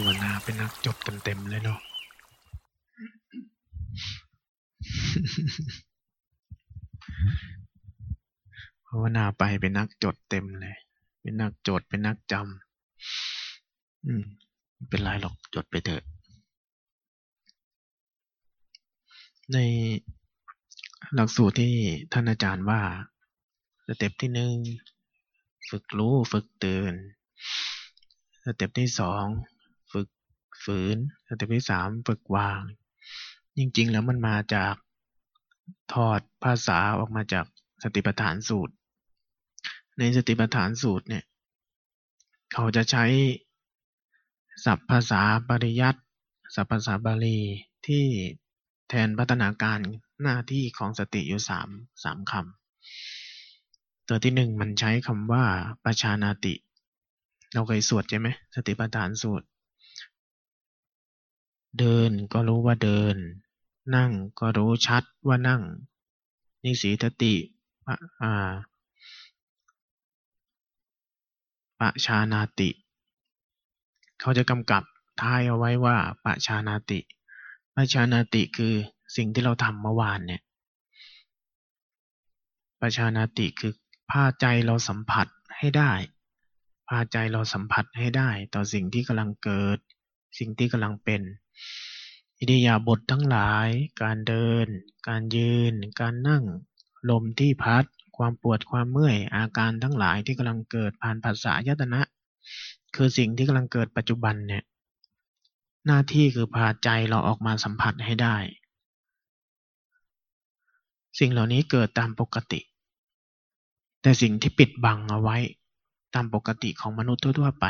ภาวนาเป็นนักจดกันเต็มเลยเนาะภาวนาไปเป็นนักจดเต็มเลย เป็นนักจดเป็นนักจำอืมไม่เป็นไรหรอกจดไปเถอะ ในหลักสูตรที่ท่านอาจารย์ว่าสเต็ปที่หนึ่งฝึกรู้ฝึกตื่นสเต็ปที่สอง ฝืน สเต็ปที่สามฝึกวาง จริง ๆ แล้วมันมาจากถอดภาษาออกมาจากสติปัฏฐานสูตร ในสติปัฏฐานสูตรเนี่ย เขาจะใช้ศัพท์ภาษาปริยัติศัพท์ภาษาบาลีที่แทนพัฒนาการหน้าที่ของสติอยู่สามสามคำตัวที่หนึ่งมันใช้คำว่าประชานาติ เราเคยสวดใช่ไหมสติปัฏฐานสูตร เดินก็รู้ว่าเดิน นั่งก็รู้ชัดว่านั่ง นิสีทติอ่าปะชานาติ เขาจะกำกับท้ายเอาไว้ว่าปะชานาติปะชานาติคือสิ่งที่เราทำเมื่อวานเนี่ยปะชานาติคือพาใจเราสัมผัสให้ได้พาใจเราสัมผัสให้ได้ ต่อสิ่งที่กำลังเกิด สิ่งที่กำลังเป็น อิเดียาบททั้งหลาย การเดิน การยืน การนั่ง ลมที่พัด ความปวดความเมื่อย อาการทั้งหลายที่กำลังเกิดผ่านภาษายตนะ คือสิ่งที่กำลังเกิดปัจจุบันเนี่ย หน้าที่คือพาใจเราออกมาสัมผัสให้ได้ สิ่งเหล่านี้เกิดตามปกติ แต่สิ่งที่ปิดบังเอาไว้ ตามปกติของมนุษย์ทั่วๆไป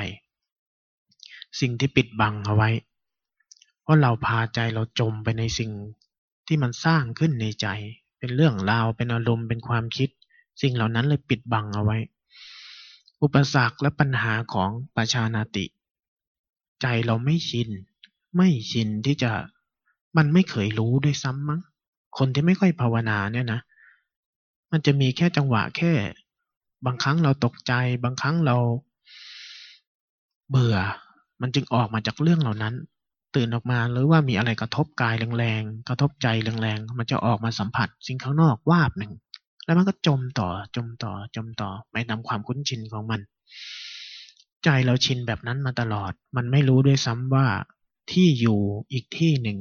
สิ่งที่ปิดบังเอาไว้ ราะเราพาใจเราจมไปในสิ่งที่มันสร้างขึ้นในใจ เป็นเรื่องราวเป็นอารมณ์เป็นความคิด สิ่งเหล่านั้นเลยปิดบังเอาไว้ อุปสรรคและปัญหาของประชานาติ ใจเราไม่ชิน ไม่ชินที่จะมันไม่เคยรู้ด้วยซ้ำมั้ง คนที่ไม่ค่อยภาวนาเนี่ยนะ มันจะมีแค่จังหวะแค่ บางครั้งเราตกใจ บางครั้งเรา เบื่อ มันจึงออกมาจากเรื่องเหล่านั้น ตื่นออกมาหรือว่ามีอะไรกระทบกายแรงๆกระทบใจแรงๆมันจะออกมาสัมผัสสิ่งข้างนอกวาบหนึ่ง แล้วมันก็จมต่อจมต่อจมต่อไปตามความคุ้นชินของมัน ใจเราชินแบบนั้นมาตลอด มันไม่รู้ด้วยซ้ำว่าที่อยู่อีกที่หนึ่ง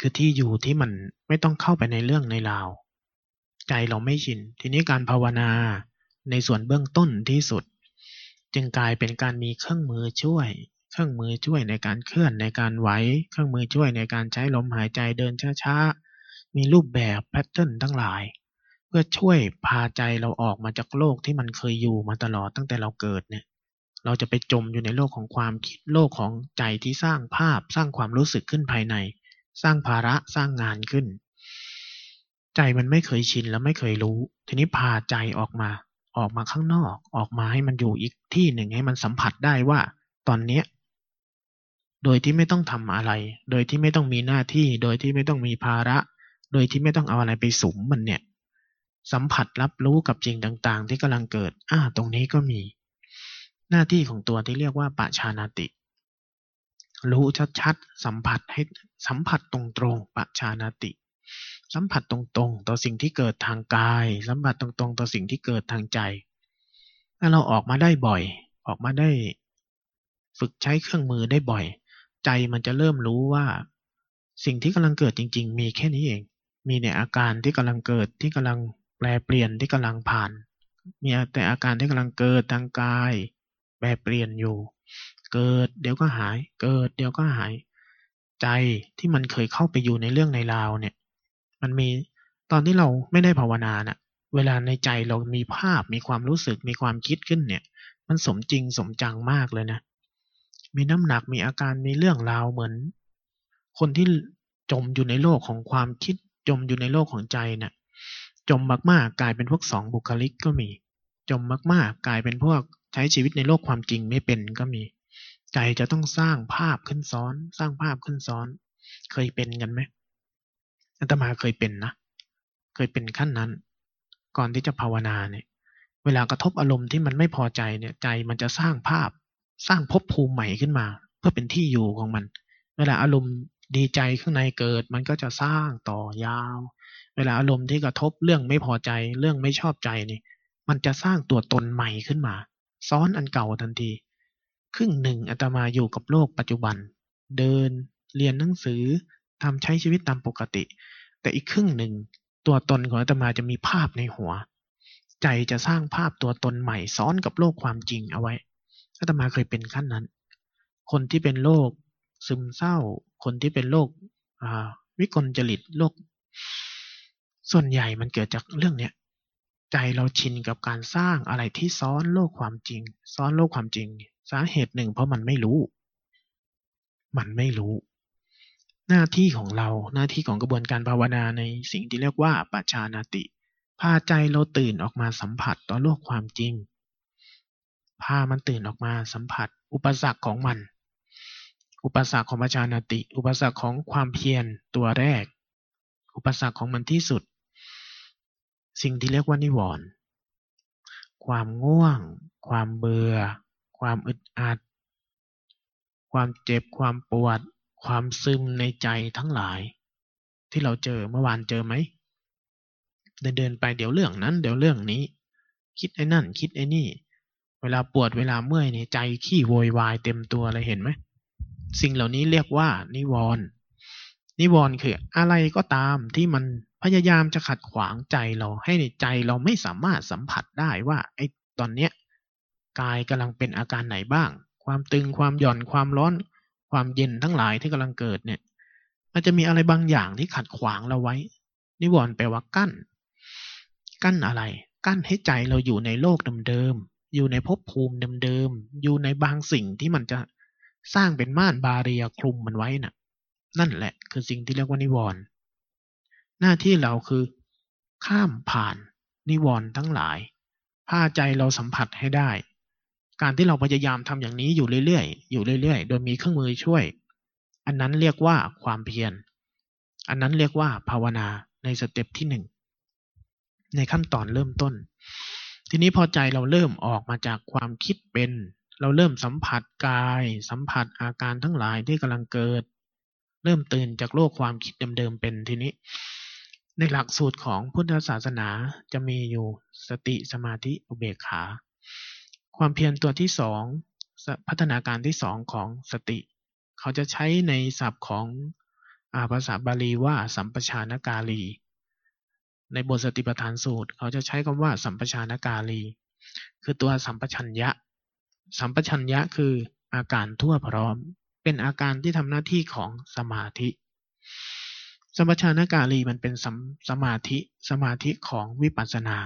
คือที่อยู่ที่มันไม่ต้องเข้าไปในเรื่องในราว ใจเราไม่ชิน ทีนี้การภาวนาในส่วนเบื้องต้นที่สุด จึงกลายเป็นการมีเครื่องมือช่วย เครื่องมือช่วยในการเคลื่อนในการไหว เครื่องมือช่วยในการใช้ลมหายใจเดินช้าๆ มีรูปแบบแพทเทิร์นทั้งหลาย เพื่อช่วยพาใจเราออกมาจากโลกที่มันเคยอยู่มาตลอดตั้งแต่เราเกิดเนี่ย เราจะไปจมอยู่ในโลกของความคิดโลกของใจที่สร้างภาพสร้างความรู้สึกขึ้นภายใน สร้างภาระสร้างงานขึ้น ใจมันไม่เคยชินแล้วไม่เคยรู้ ทีนี้พาใจออกมาออกมาข้างนอกออกมาให้มันอยู่อีกที่หนึ่งให้มันสัมผัสได้ว่า ตอนเนี้ย โดยที่ไม่ต้องทำอะไร โดยที่ไม่ต้องมีหน้าที่ โดยที่ไม่ต้องมีภาระ โดยที่ไม่ต้องเอาอะไรไปสุมมันเนี่ย สัมผัสรับรู้กับสิ่งต่างๆ ที่กำลังเกิด อ่า ตรงนี้ก็มี หน้าที่ของตัวที่เรียกว่าปะชานาติ รู้ชัดๆ สัมผัสให้สัมผัสตรงๆปะชานาติ สัมผัสตรงๆ ต่อสิ่งที่เกิดทางกาย สัมผัสตรงๆ ต่อสิ่งที่เกิดทางใจ ถ้าเราออกมาได้บ่อย ออกมาได้ ฝึกใช้เครื่องมือได้บ่อย ใจมันจะเริ่มรู้ว่า สิ่งที่กำลังเกิดจริง ๆ มีแค่นี้เอง มีในอาการที่กำลังเกิดที่กำลังแปลเปลี่ยนที่กำลังผ่าน มีแต่อาการที่กำลังเกิดทางกาย แปรเปลี่ยนอยู่ เกิดเดี๋ยวก็หาย เกิดเดี๋ยวก็หาย ใจที่มันเคยเข้าไปอยู่ในเรื่องในราวเนี่ย มันมีตอนที่เราไม่ได้ภาวนาน่ะ เวลาในใจเรามีภาพมีความรู้สึกมีความคิดขึ้นเนี่ย มันสมจริงสมจังมากเลยนะ มีน้ำหนักมีอาการมีเรื่องราวเหมือน คนที่จมอยู่ในโลกของความคิด จมอยู่ในโลกของใจน่ะ จมมากๆกลายเป็นพวกสองบุคลิกก็มี จมมากๆกลายเป็นพวกใช้ชีวิตในโลกความจริงไม่เป็นก็มี ใจจะต้องสร้างภาพขึ้นซ้อน สร้างภาพขึ้นซ้อน เคยเป็นกันไหมอาตมาเคยเป็นนะเคยเป็นขั้นนั้น ก่อนที่จะภาวนาเนี่ย เวลากระทบอารมณ์ที่มันไม่พอใจเนี่ย ใจมันจะสร้างภาพ สร้างภพภูมิใหม่ขึ้นมา เพื่อเป็นที่อยู่ของมัน เวลาอารมณ์ดีใจข้างในเกิด มันก็จะสร้างต่อยาว เวลาอารมณ์ที่กระทบเรื่องไม่พอใจเรื่องไม่ชอบใจนี่ มันจะสร้างตัวตนใหม่ขึ้นมา ซ้อนอันเก่าทันที ครึ่งหนึ่งอาตมาอยู่กับโลกปัจจุบัน เดิน เรียนหนังสือทำใช้ชีวิตตามปกติ แต่อีกครึ่งหนึ่งตัวตนของอาตมาจะมีภาพในหัว ใจจะสร้างภาพตัวตนใหม่ซ้อนกับโลกความจริงเอาไว้ อาตมาเคยเป็นขั้นนั้น คนที่เป็นโรคซึมเศร้า คนที่เป็นโรควิกลจริตโรคส่วนใหญ่มันเกิดจากเรื่องเนี้ยใจเราชินกับการสร้างอะไรที่ซ้อนโลกความจริง ซ้อนโลกความจริง สาเหตุหนึ่ง เพราะมันไม่รู้ มันไม่รู้ หน้าที่ของเราหน้าที่ของกระบวนการภาวนาในสิ่งที่เรียกว่าปัจจานาติ พาใจเราตื่นออกมาสัมผัสต่อโลกความจริง พามันตื่นออกมาสัมผัส อุปสรรคของมัน อุปสรรคของปัจจานาติ อุปสรรคของความเพียรตัวแรก อุปสรรคของมันที่สุด สิ่งที่เรียกว่านิวรณ์ความง่วง ความเบื่อ ความอึดอัด ความเจ็บ ความปวด ความซึมในใจทั้งหลาย ที่เราเจอเมื่อวานเจอไหม เดินเดินไปเดี๋ยวเรื่องนั้น เดี๋ยวเรื่องนี้ คิดไอ้นั่น คิดไอ้นี่ เวลาปวดเวลาเมื่อยนี่ใจขี้โวยวายเต็มตัวเลยเห็นไหมสิ่งเหล่านี้เรียกว่า นิวรณ์นิวรณ์คืออะไรก็ตามที่มันพยายามจะขัดขวางใจเราให้ในใจเราไม่สามารถสัมผัสได้ว่าไอ้ตอนเนี้ยกายกำลังเป็นอาการไหนบ้าง ความตึงความหย่อนความร้อน ความเย็นทั้งหลายที่กำลังเกิดเนี่ย มันจะมีอะไรบางอย่างที่ขัดขวางเราไว้ นิวรณ์แปลว่ากั้น กั้นอะไร กั้นให้ใจเราอยู่ในโลกเดิม อยู่ในภพภูมิเดิมๆ อยู่ในบางสิ่งที่มันจะสร้างเป็นม่าน barrier คลุมมันไว้น่ะ นั่นแหละคือสิ่งที่เรียกว่านิวรณ์หน้าที่เราคือ ข้ามผ่านนิวรณ์ทั้งหลายพาใจเราสัมผัสให้ได้ การที่เราพยายามทำอย่างนี้อยู่เรื่อยๆ อยู่เรื่อยๆ โดยมีเครื่องมือช่วย อันนั้นเรียกว่าความเพียร อันนั้นเรียกว่าภาวนาในสเต็ปที่หนึ่ง ในขั้นตอนเริ่มต้น ทีนี้พอใจเราเริ่มออกมาจากความคิดเป็น เราเริ่มสัมผัสกาย สัมผัสอาการทั้งหลายที่กำลังเกิด เริ่มตื่นจากโลกความคิดเดิมๆเป็นทีนี้ ในหลักสูตรของพุทธศาสนาจะมีอยู่สติสมาธิอุเบกขา ความเพียรตัวที่สองพัฒนาการที่สองของสติ เขาจะใช้ในศัพท์ของอาภาษาบาลีว่าสัมปชานกาลี ในบทสติปัฏฐานสูตร เขาจะใช้คำว่าสัมปชานกาลี คือตัวสัมปชัญญะ สัมปชัญญะคืออาการทั่วพร้อม เป็นอาการที่ทำหน้าที่ของสมาธิ สัมปชานกาลีมันเป็นสสมาธิสมาธิของวิปัสสนา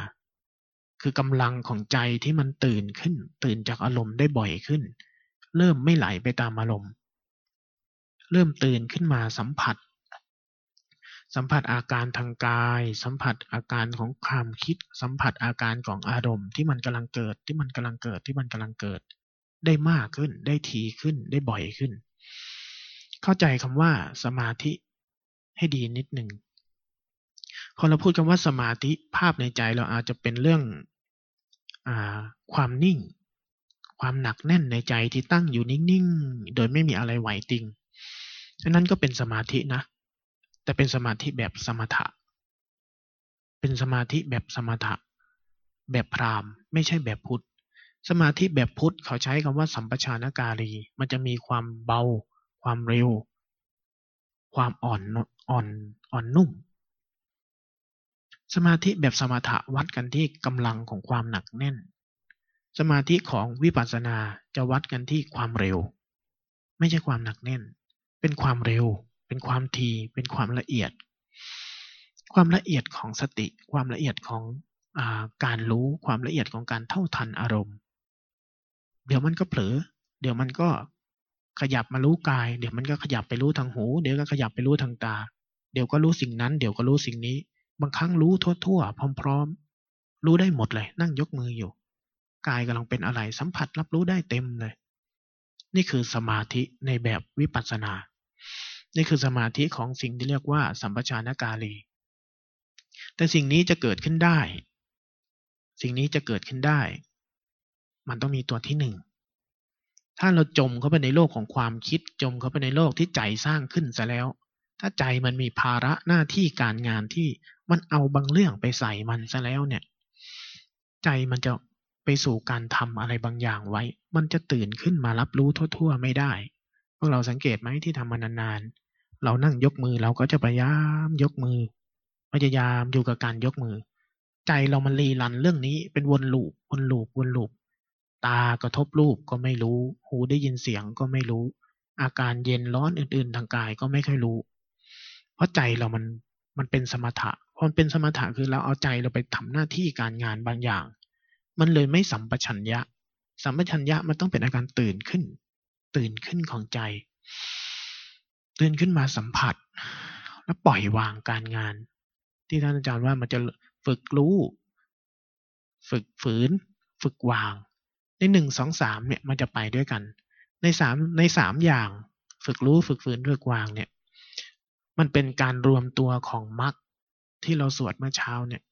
คือกำลังของใจที่มันตื่นขึ้น ตื่นจากอารมณ์ได้บ่อยขึ้น เริ่มไม่ไหลไปตามอารมณ์ เริ่มตื่นขึ้นมาสัมผัส สัมผัสอาการทางกาย สัมผัสอาการของความคิด สัมผัสอาการของอารมณ์ที่มันกำลังเกิดที่มันกำลังเกิดที่มันกำลังเกิด ได้มากขึ้น ได้ทีขึ้น ได้บ่อยขึ้น เข้าใจคำว่าสมาธิให้ดีนิดหนึ่งพอเราพูดคำว่าสมาธิภาพในใจเราอาจจะเป็นเรื่องอความนิ่ง ความหนักแน่นในใจที่ตั้งอยู่นิ่งๆ โดยไม่มีอะไรไหวติงฉะนั้นก็เป็นสมาธินะ แต่เป็นสมาธิแบบสมถะ เป็นสมาธิแบบสมถะ แบบพราหมณ์ ไม่ใช่แบบพุทธ สมาธิแบบพุทธเขาใช้คำว่าสัมปชานการี มันจะมีความเบา ความเร็ว ความอ่อนอ่อนอ่อนนุ่ม สมาธิแบบสมถะวัดกันที่กำลังของความหนักแน่น สมาธิของวิปัสสนาจะวัดกันที่ความเร็ว ไม่ใช่ความหนักแน่น เป็นความเร็ว เป็นความทีเป็นความละเอียด ความละเอียดของสติ ความละเอียดของอการรู้ความละเอียดของการเท่าทันอารมณ์ เดี๋ยวมันก็เผลอเดี๋ยวมันก็ขยับมารู้กาย เดี๋ยวมันก็ขยับไปรู้ทางหู เดี๋ยวก็ขยับไปรู้ทางตา เดี๋ยวก็รู้สิ่งนั้น เดี๋ยวก็รู้สิ่งนี้ บางครั้งรู้ทั่วๆพร้อม ๆ รู้ได้หมดเลย นั่งยกมืออยู่ กายกำลังเป็นอะไรสัมผัสรับรู้ได้เต็มเลย นี่คือสมาธิในแบบวิปัสสนา นี่คือสมาธิของสิ่งที่เรียกว่า สัมปชานกาลี แต่สิ่งนี้จะเกิดขึ้นได้ สิ่งนี้จะเกิดขึ้นได้ มันต้องมีตัวที่หนึ่ง ถ้าเราจมเข้าไปในโลกของความคิด จมเข้าไปในโลกที่ใจสร้างขึ้นซะแล้ว ถ้าใจมันมีภาระหน้าที่การงานที่มันเอาบางเรื่องไปใส่มันซะแล้วเนี่ย ใจมันจะไปสู่การทำอะไรบางอย่างไว้ มันจะตื่นขึ้นมารับรู้ทั่ว ๆ ไม่ได้ พวกเราสังเกตไหมที่ทำมานานๆ เรานั่งยกมือเราก็จะพยายามยกมือ พยายามอยู่กับการยกมือ ใจเรามันรีรันเรื่องนี้เป็นวนลูปวนลูปวนลูปตากระทบรูปก็ไม่รู้ หูได้ยินเสียงก็ไม่รู้ อาการเย็นร้อนอื่น ๆ ทางกายก็ไม่ค่อยรู้ เพราะใจเรามันมันเป็นสมถะพอมันเป็นสมถะคือเราเอาใจเราไปทำหน้าที่การงานบางอย่าง มันเลยไม่สัมปชัญญะ สัมปชัญญะมันต้องเป็นอาการตื่นขึ้น ตื่นขึ้นของใจ ตื่นขึ้นมาสัมผัส แล้วปล่อยวางการงาน ที่ท่านอาจารย์ว่ามันจะฝึกรู้ ฝึกฝืน ฝึกวาง ในหนึ่งสองสามเนี่ยมันจะไปด้วยกัน ในสามในสามอย่าง ฝึกรู้ฝึกฝืนฝึกวางเนี่ย มันเป็นการรวมตัวของมรรคที่เราสวดเมื่อเช้าเนี่ย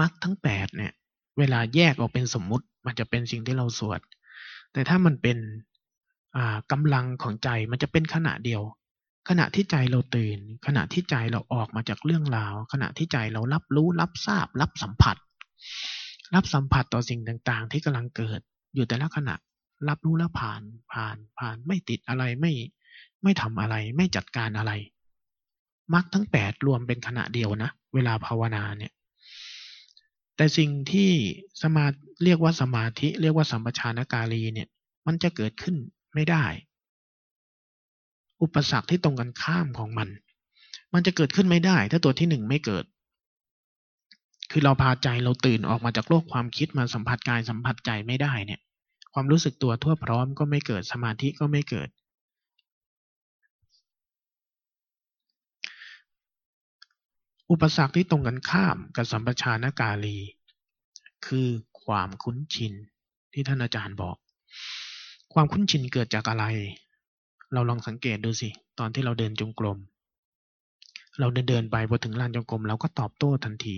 มรรคทั้งแปดเนี่ย เวลาแยกออกเป็นสมมุติ มันจะเป็นสิ่งที่เราสวด แต่ถ้ามันเป็น กำลังของใจมันจะเป็นขณะเดียว ขณะที่ใจเราตื่น ขณะที่ใจเราออกมาจากเรื่องราว ขณะที่ใจเรารับรู้รับทราบ รับสัมผัส รับสัมผัสต่อสิ่งต่างๆ ที่กำลังเกิดอยู่แต่ละขณะรับรู้แล้วผ่านผ่านผ่านไม่ติดอะไรไม่ไม่ทำอะไรไม่จัดการอะไรมรรคทั้งแปดรวมเป็นขณะเดียวนะ เวลาภาวนาเนี่ย แต่สิ่งที่สมาเรียกว่าสมาธิ เรียกว่าสัมปชานกาลีเนี่ย มันจะเกิดขึ้น ไม่ได้ อุปสรรคที่ตรงกันข้ามของมัน มันจะเกิดขึ้นไม่ได้ ถ้าตัวที่หนึ่งไม่เกิด คือเราพาใจเราตื่นออกมาจากโลกความคิดมาสัมผัสกายสัมผัสใจไม่ได้เนี่ย ความรู้สึกตัวทั่วพร้อมก็ไม่เกิดสมาธิก็ไม่เกิดอุปสรรคที่ตรงกันข้ามกับสัมปชานกาลี คือความคุ้นชินที่ท่านอาจารย์บอก ความคุ้นชินเกิดจากอะไร เราลองสังเกตดูสิ ตอนที่เราเดินจงกรม เราเดินเดินไปพอถึงลานจงกรมเราก็ตอบโต้ทันที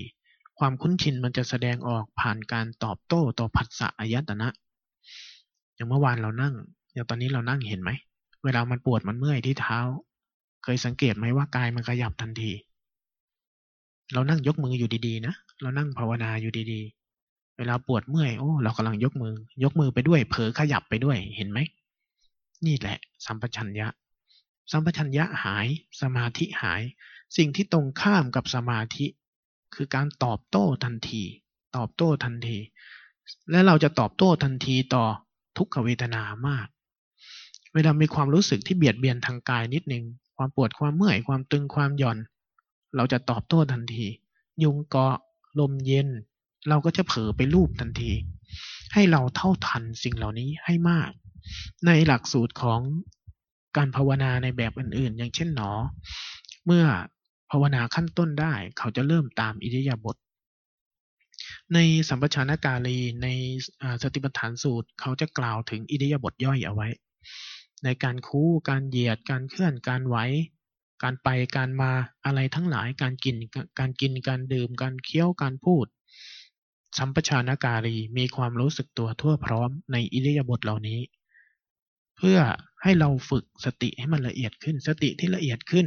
ความคุ้นชินมันจะแสดงออกผ่านการตอบโต้ต่อผัสสะอายตนะ อย่างเมื่อวานเรานั่ง อย่างตอนนี้เรานั่งเห็นไหม เวลามันปวดมันเมื่อยที่เท้า เคยสังเกตไหมว่ากายมันขยับทันที เรานั่งยกมืออยู่ดีๆนะ เรานั่งภาวนาอยู่ดีๆ เวลาปวดเมื่อย โอ้ เรากำลังยกมือ ยกมือไปด้วย เผลอขยับไปด้วย เห็นไหม นี่แหละ สัมปชัญญะ สัมปชัญญะหาย สมาธิหาย สิ่งที่ตรงข้ามกับสมาธิ คือการตอบโต้ทันที ตอบโต้ทันที และเราจะตอบโต้ทันทีต่อทุกขเวทนามาก เวลามีความรู้สึกที่เบียดเบียนทางกายนิดนึง ความปวด ความเมื่อย ความตึง ความหย่อน เราจะตอบโต้ทันที ยุงเกาะ ลมเย็น เราก็จะเผลอไปรูปทันที ให้เราเท่าทันสิ่งเหล่านี้ให้มาก ในหลักสูตรของการภาวนาในแบบอื่นๆ อย่างเช่นหนอ เมื่อภาวนาขั้นต้นได้เขาจะเริ่มตามอิริยาบถในสัมปชานกาลีในสติปัฏฐานสูตร เขาจะกล่าวถึงอิริยาบถย่อยเอาไว้ ในการคู่การเหยียดการเคลื่อนการไหวการไปการมาอะไรทั้งหลายการกินการกินการดื่ม การเคี้ยวการพูด สัมปชานกาลีมีความรู้สึกตัวทั่วพร้อมในอิริยาบถเหล่านี้ เพื่อให้เราฝึกสติให้มันละเอียดขึ้น สติที่ละเอียดขึ้น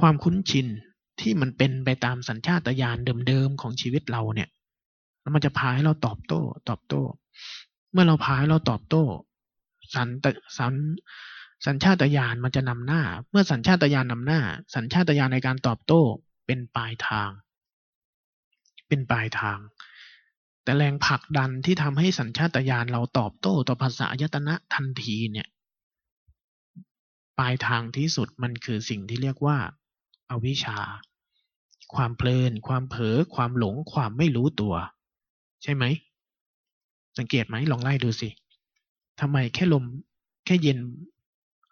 ความคุ้นชินที่มันเป็นไปตามสัญชาตญาณเดิมๆของชีวิตเราเนี่ยแล้วมันจะพาให้เราตอบโต้ ตอบโต้ เมื่อเราพาให้เราตอบโต้ สันตสันสัญชาตญาณมันจะนำหน้า เมื่อสัญชาตญาณนำหน้า สัญชาตญาณในการตอบโต้เป็นปลายทาง เป็นปลายทาง แต่แรงผลักดันที่ทำให้สัญชาตญาณเราตอบโต้ต่อภาษายตนะทันทีเนี่ย ปลายทางที่สุดมันคือสิ่งที่เรียกว่าอวิชชา ความเพลิน ความเผลอ ความหลง ความไม่รู้ตัว ใช่ไหม สังเกตไหมลองไล่ดูสิทำไมแค่ลมแค่เย็น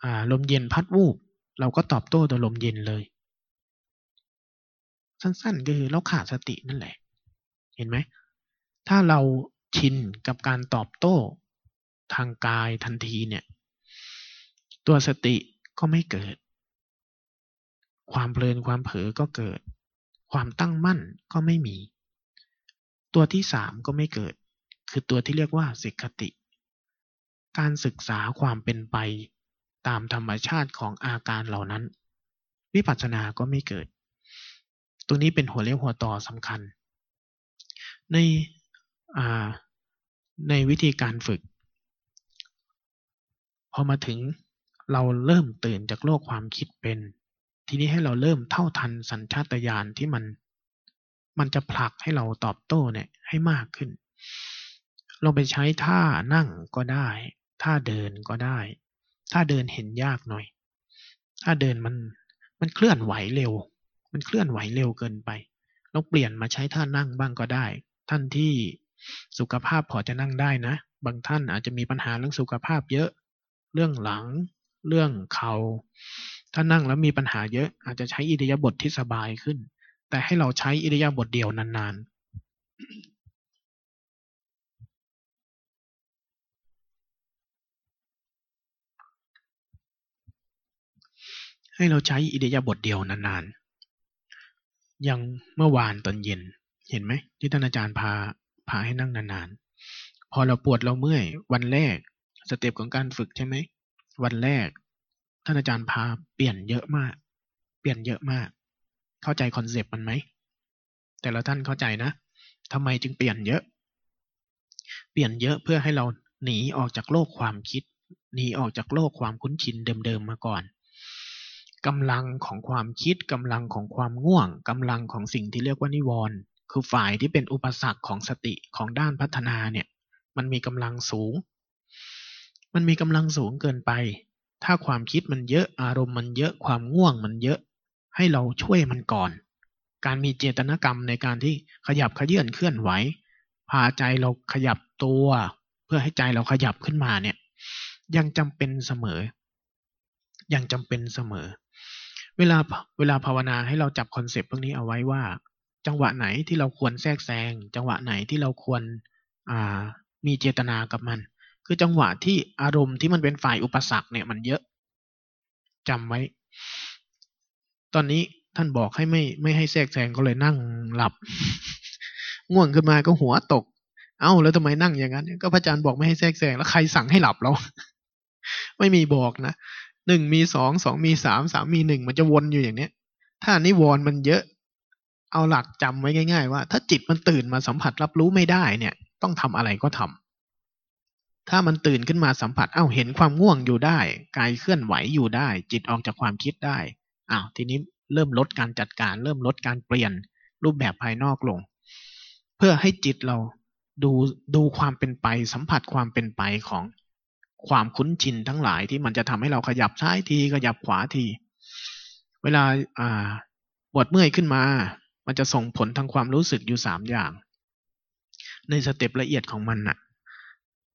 อ่าลมเย็นพัดวูบเราก็ตอบโต้ต่อลมเย็นเลย สั้นๆก็คือเราขาดสตินั่นแหละ เห็นไหม ถ้าเราชินกับการตอบโต้ทางกายทันทีเนี่ย ตัวสติก็ไม่เกิด ความเพลินความเผลอก็เกิด ความตั้งมั่นก็ไม่มี ตัวที่สามก็ไม่เกิด คือตัวที่เรียกว่าสิกขติ การศึกษาความเป็นไปตามธรรมชาติของอาการเหล่านั้น วิปัสสนาก็ไม่เกิด ตัวนี้เป็นหัวเรียวหัวต่อสำคัญ ในในวิธีการฝึก พอมาถึงเราเริ่มตื่นจากโลกความคิดเป็น ทีนี้ให้เราเริ่มเท่าทันสัญชาตญาณที่มัน มันจะผลักให้เราตอบโต้เนี่ยให้มากขึ้น เราไปใช้ท่านั่งก็ได้ ท่าเดินก็ได้ ท่าเดินเห็นยากหน่อย ท่าเดินมันมันเคลื่อนไหวเร็ว มันเคลื่อนไหวเร็วเกินไป เราเปลี่ยนมาใช้ท่านั่งบ้างก็ได้ ท่านที่สุขภาพพอจะนั่งได้นะ บางท่านอาจจะมีปัญหาเรื่องสุขภาพเยอะ เรื่องหลัง เรื่องเขา่า ถ้านั่งแล้วมีปัญหาเยอะอาจจะใช้อิริยาบถทที่สบายขึ้น แต่ให้เราใช้อิริยาบถเดียวนานๆให้เราใช้อิริยบถเดียวนานๆ อย่างเมื่อวานตอนเย็น เห็นไหมที่ท่านอาจารย์พาพาให้นั่งนานๆ พอเราปวดเราเมื่อย วันแรกสเต็ปของการฝึกใช่ไหม วันแรก ท่านอาจารย์พาเปลี่ยนเยอะมาก เปลี่ยนเยอะมาก เข้าใจคอนเซปต์มันไหม แต่ละท่านเข้าใจนะทำไมจึงเปลี่ยนเยอะ เปลี่ยนเยอะเพื่อให้เราหนีออกจากโลกความคิด หนีออกจากโลกความคุ้นชินเดิมๆมาก่อนกำลังของความคิดกำลังของความง่วงกำลังของสิ่งที่เรียกว่านิวรณ์ คือฝ่ายที่เป็นอุปสรรคของสติของด้านพัฒนาเนี่ย มันมีกำลังสูง มันมีกำลังสูงเกินไป ถ้าความคิดมันเยอะอารมณ์มันเยอะความง่วงมันเยอะ ให้เราช่วยมันก่อน การมีเจตนากรรมในการที่ขยับขยื่นเคลื่อนไหว พาใจเราขยับตัว เพื่อให้ใจเราขยับขึ้นมาเนี่ย ยังจำเป็นเสมอ ยังจำเป็นเสมอ เวลาเวลาภาวนาให้เราจับคอนเซปต์พวกนี้เอาไว้ว่า จังหวะไหนที่เราควรแทรกแซง จังหวะไหนที่เราควรมีเจตนากับมัน คือจังหวะที่อารมณ์ที่มันเป็นฝ่ายอุปสรรคเนี่ยมันเยอะจำไว้ ตอนนี้ท่านบอกให้ไม่ไม่ให้แทรกแซงก็เลยนั่งหลับ ง่วงขึ้นมาก็หัวตก เอ้าแล้วทำไมนั่งอย่างนั้น ก็พระอาจารย์บอกไม่ให้แทรกแซงแล้วใครสั่งให้หลับเรา ไม่มีบอกนะหนึ่งมีสองสองมีสามสามมีหนึ่งมันจะวนอยู่อย่างเนี้ย ถ้านิวรณ์มันเยอะ เอาหลักจำไว้ง่าย ๆ ว่า ถ้าจิตมันตื่นมาสัมผัสรับรู้ไม่ได้เนี่ย ต้องทำอะไรก็ทำถ้ามันตื่นขึ้นมาสัมผัสเอ้าเห็นความง่วงอยู่ได้กายเคลื่อนไหวอยู่ได้ จิตออกจากความคิดได้อ้าวทีนี้เริ่มลดการจัดการ เริ่มลดการเปลี่ยนรูปแบบภายนอกลง เพื่อให้จิตเราดูดูความเป็นไป สัมผัสความเป็นไปของความคุ้นชินทั้งหลายที่มันจะทำให้เราขยับซ้ายทีขยับขวาที เวลาอ่าปวดเมื่อยขึ้นมา มันจะส่งผลทางความรู้สึกอยู่สามอย่าง ในสเต็ปละเอียดของมันน่ะ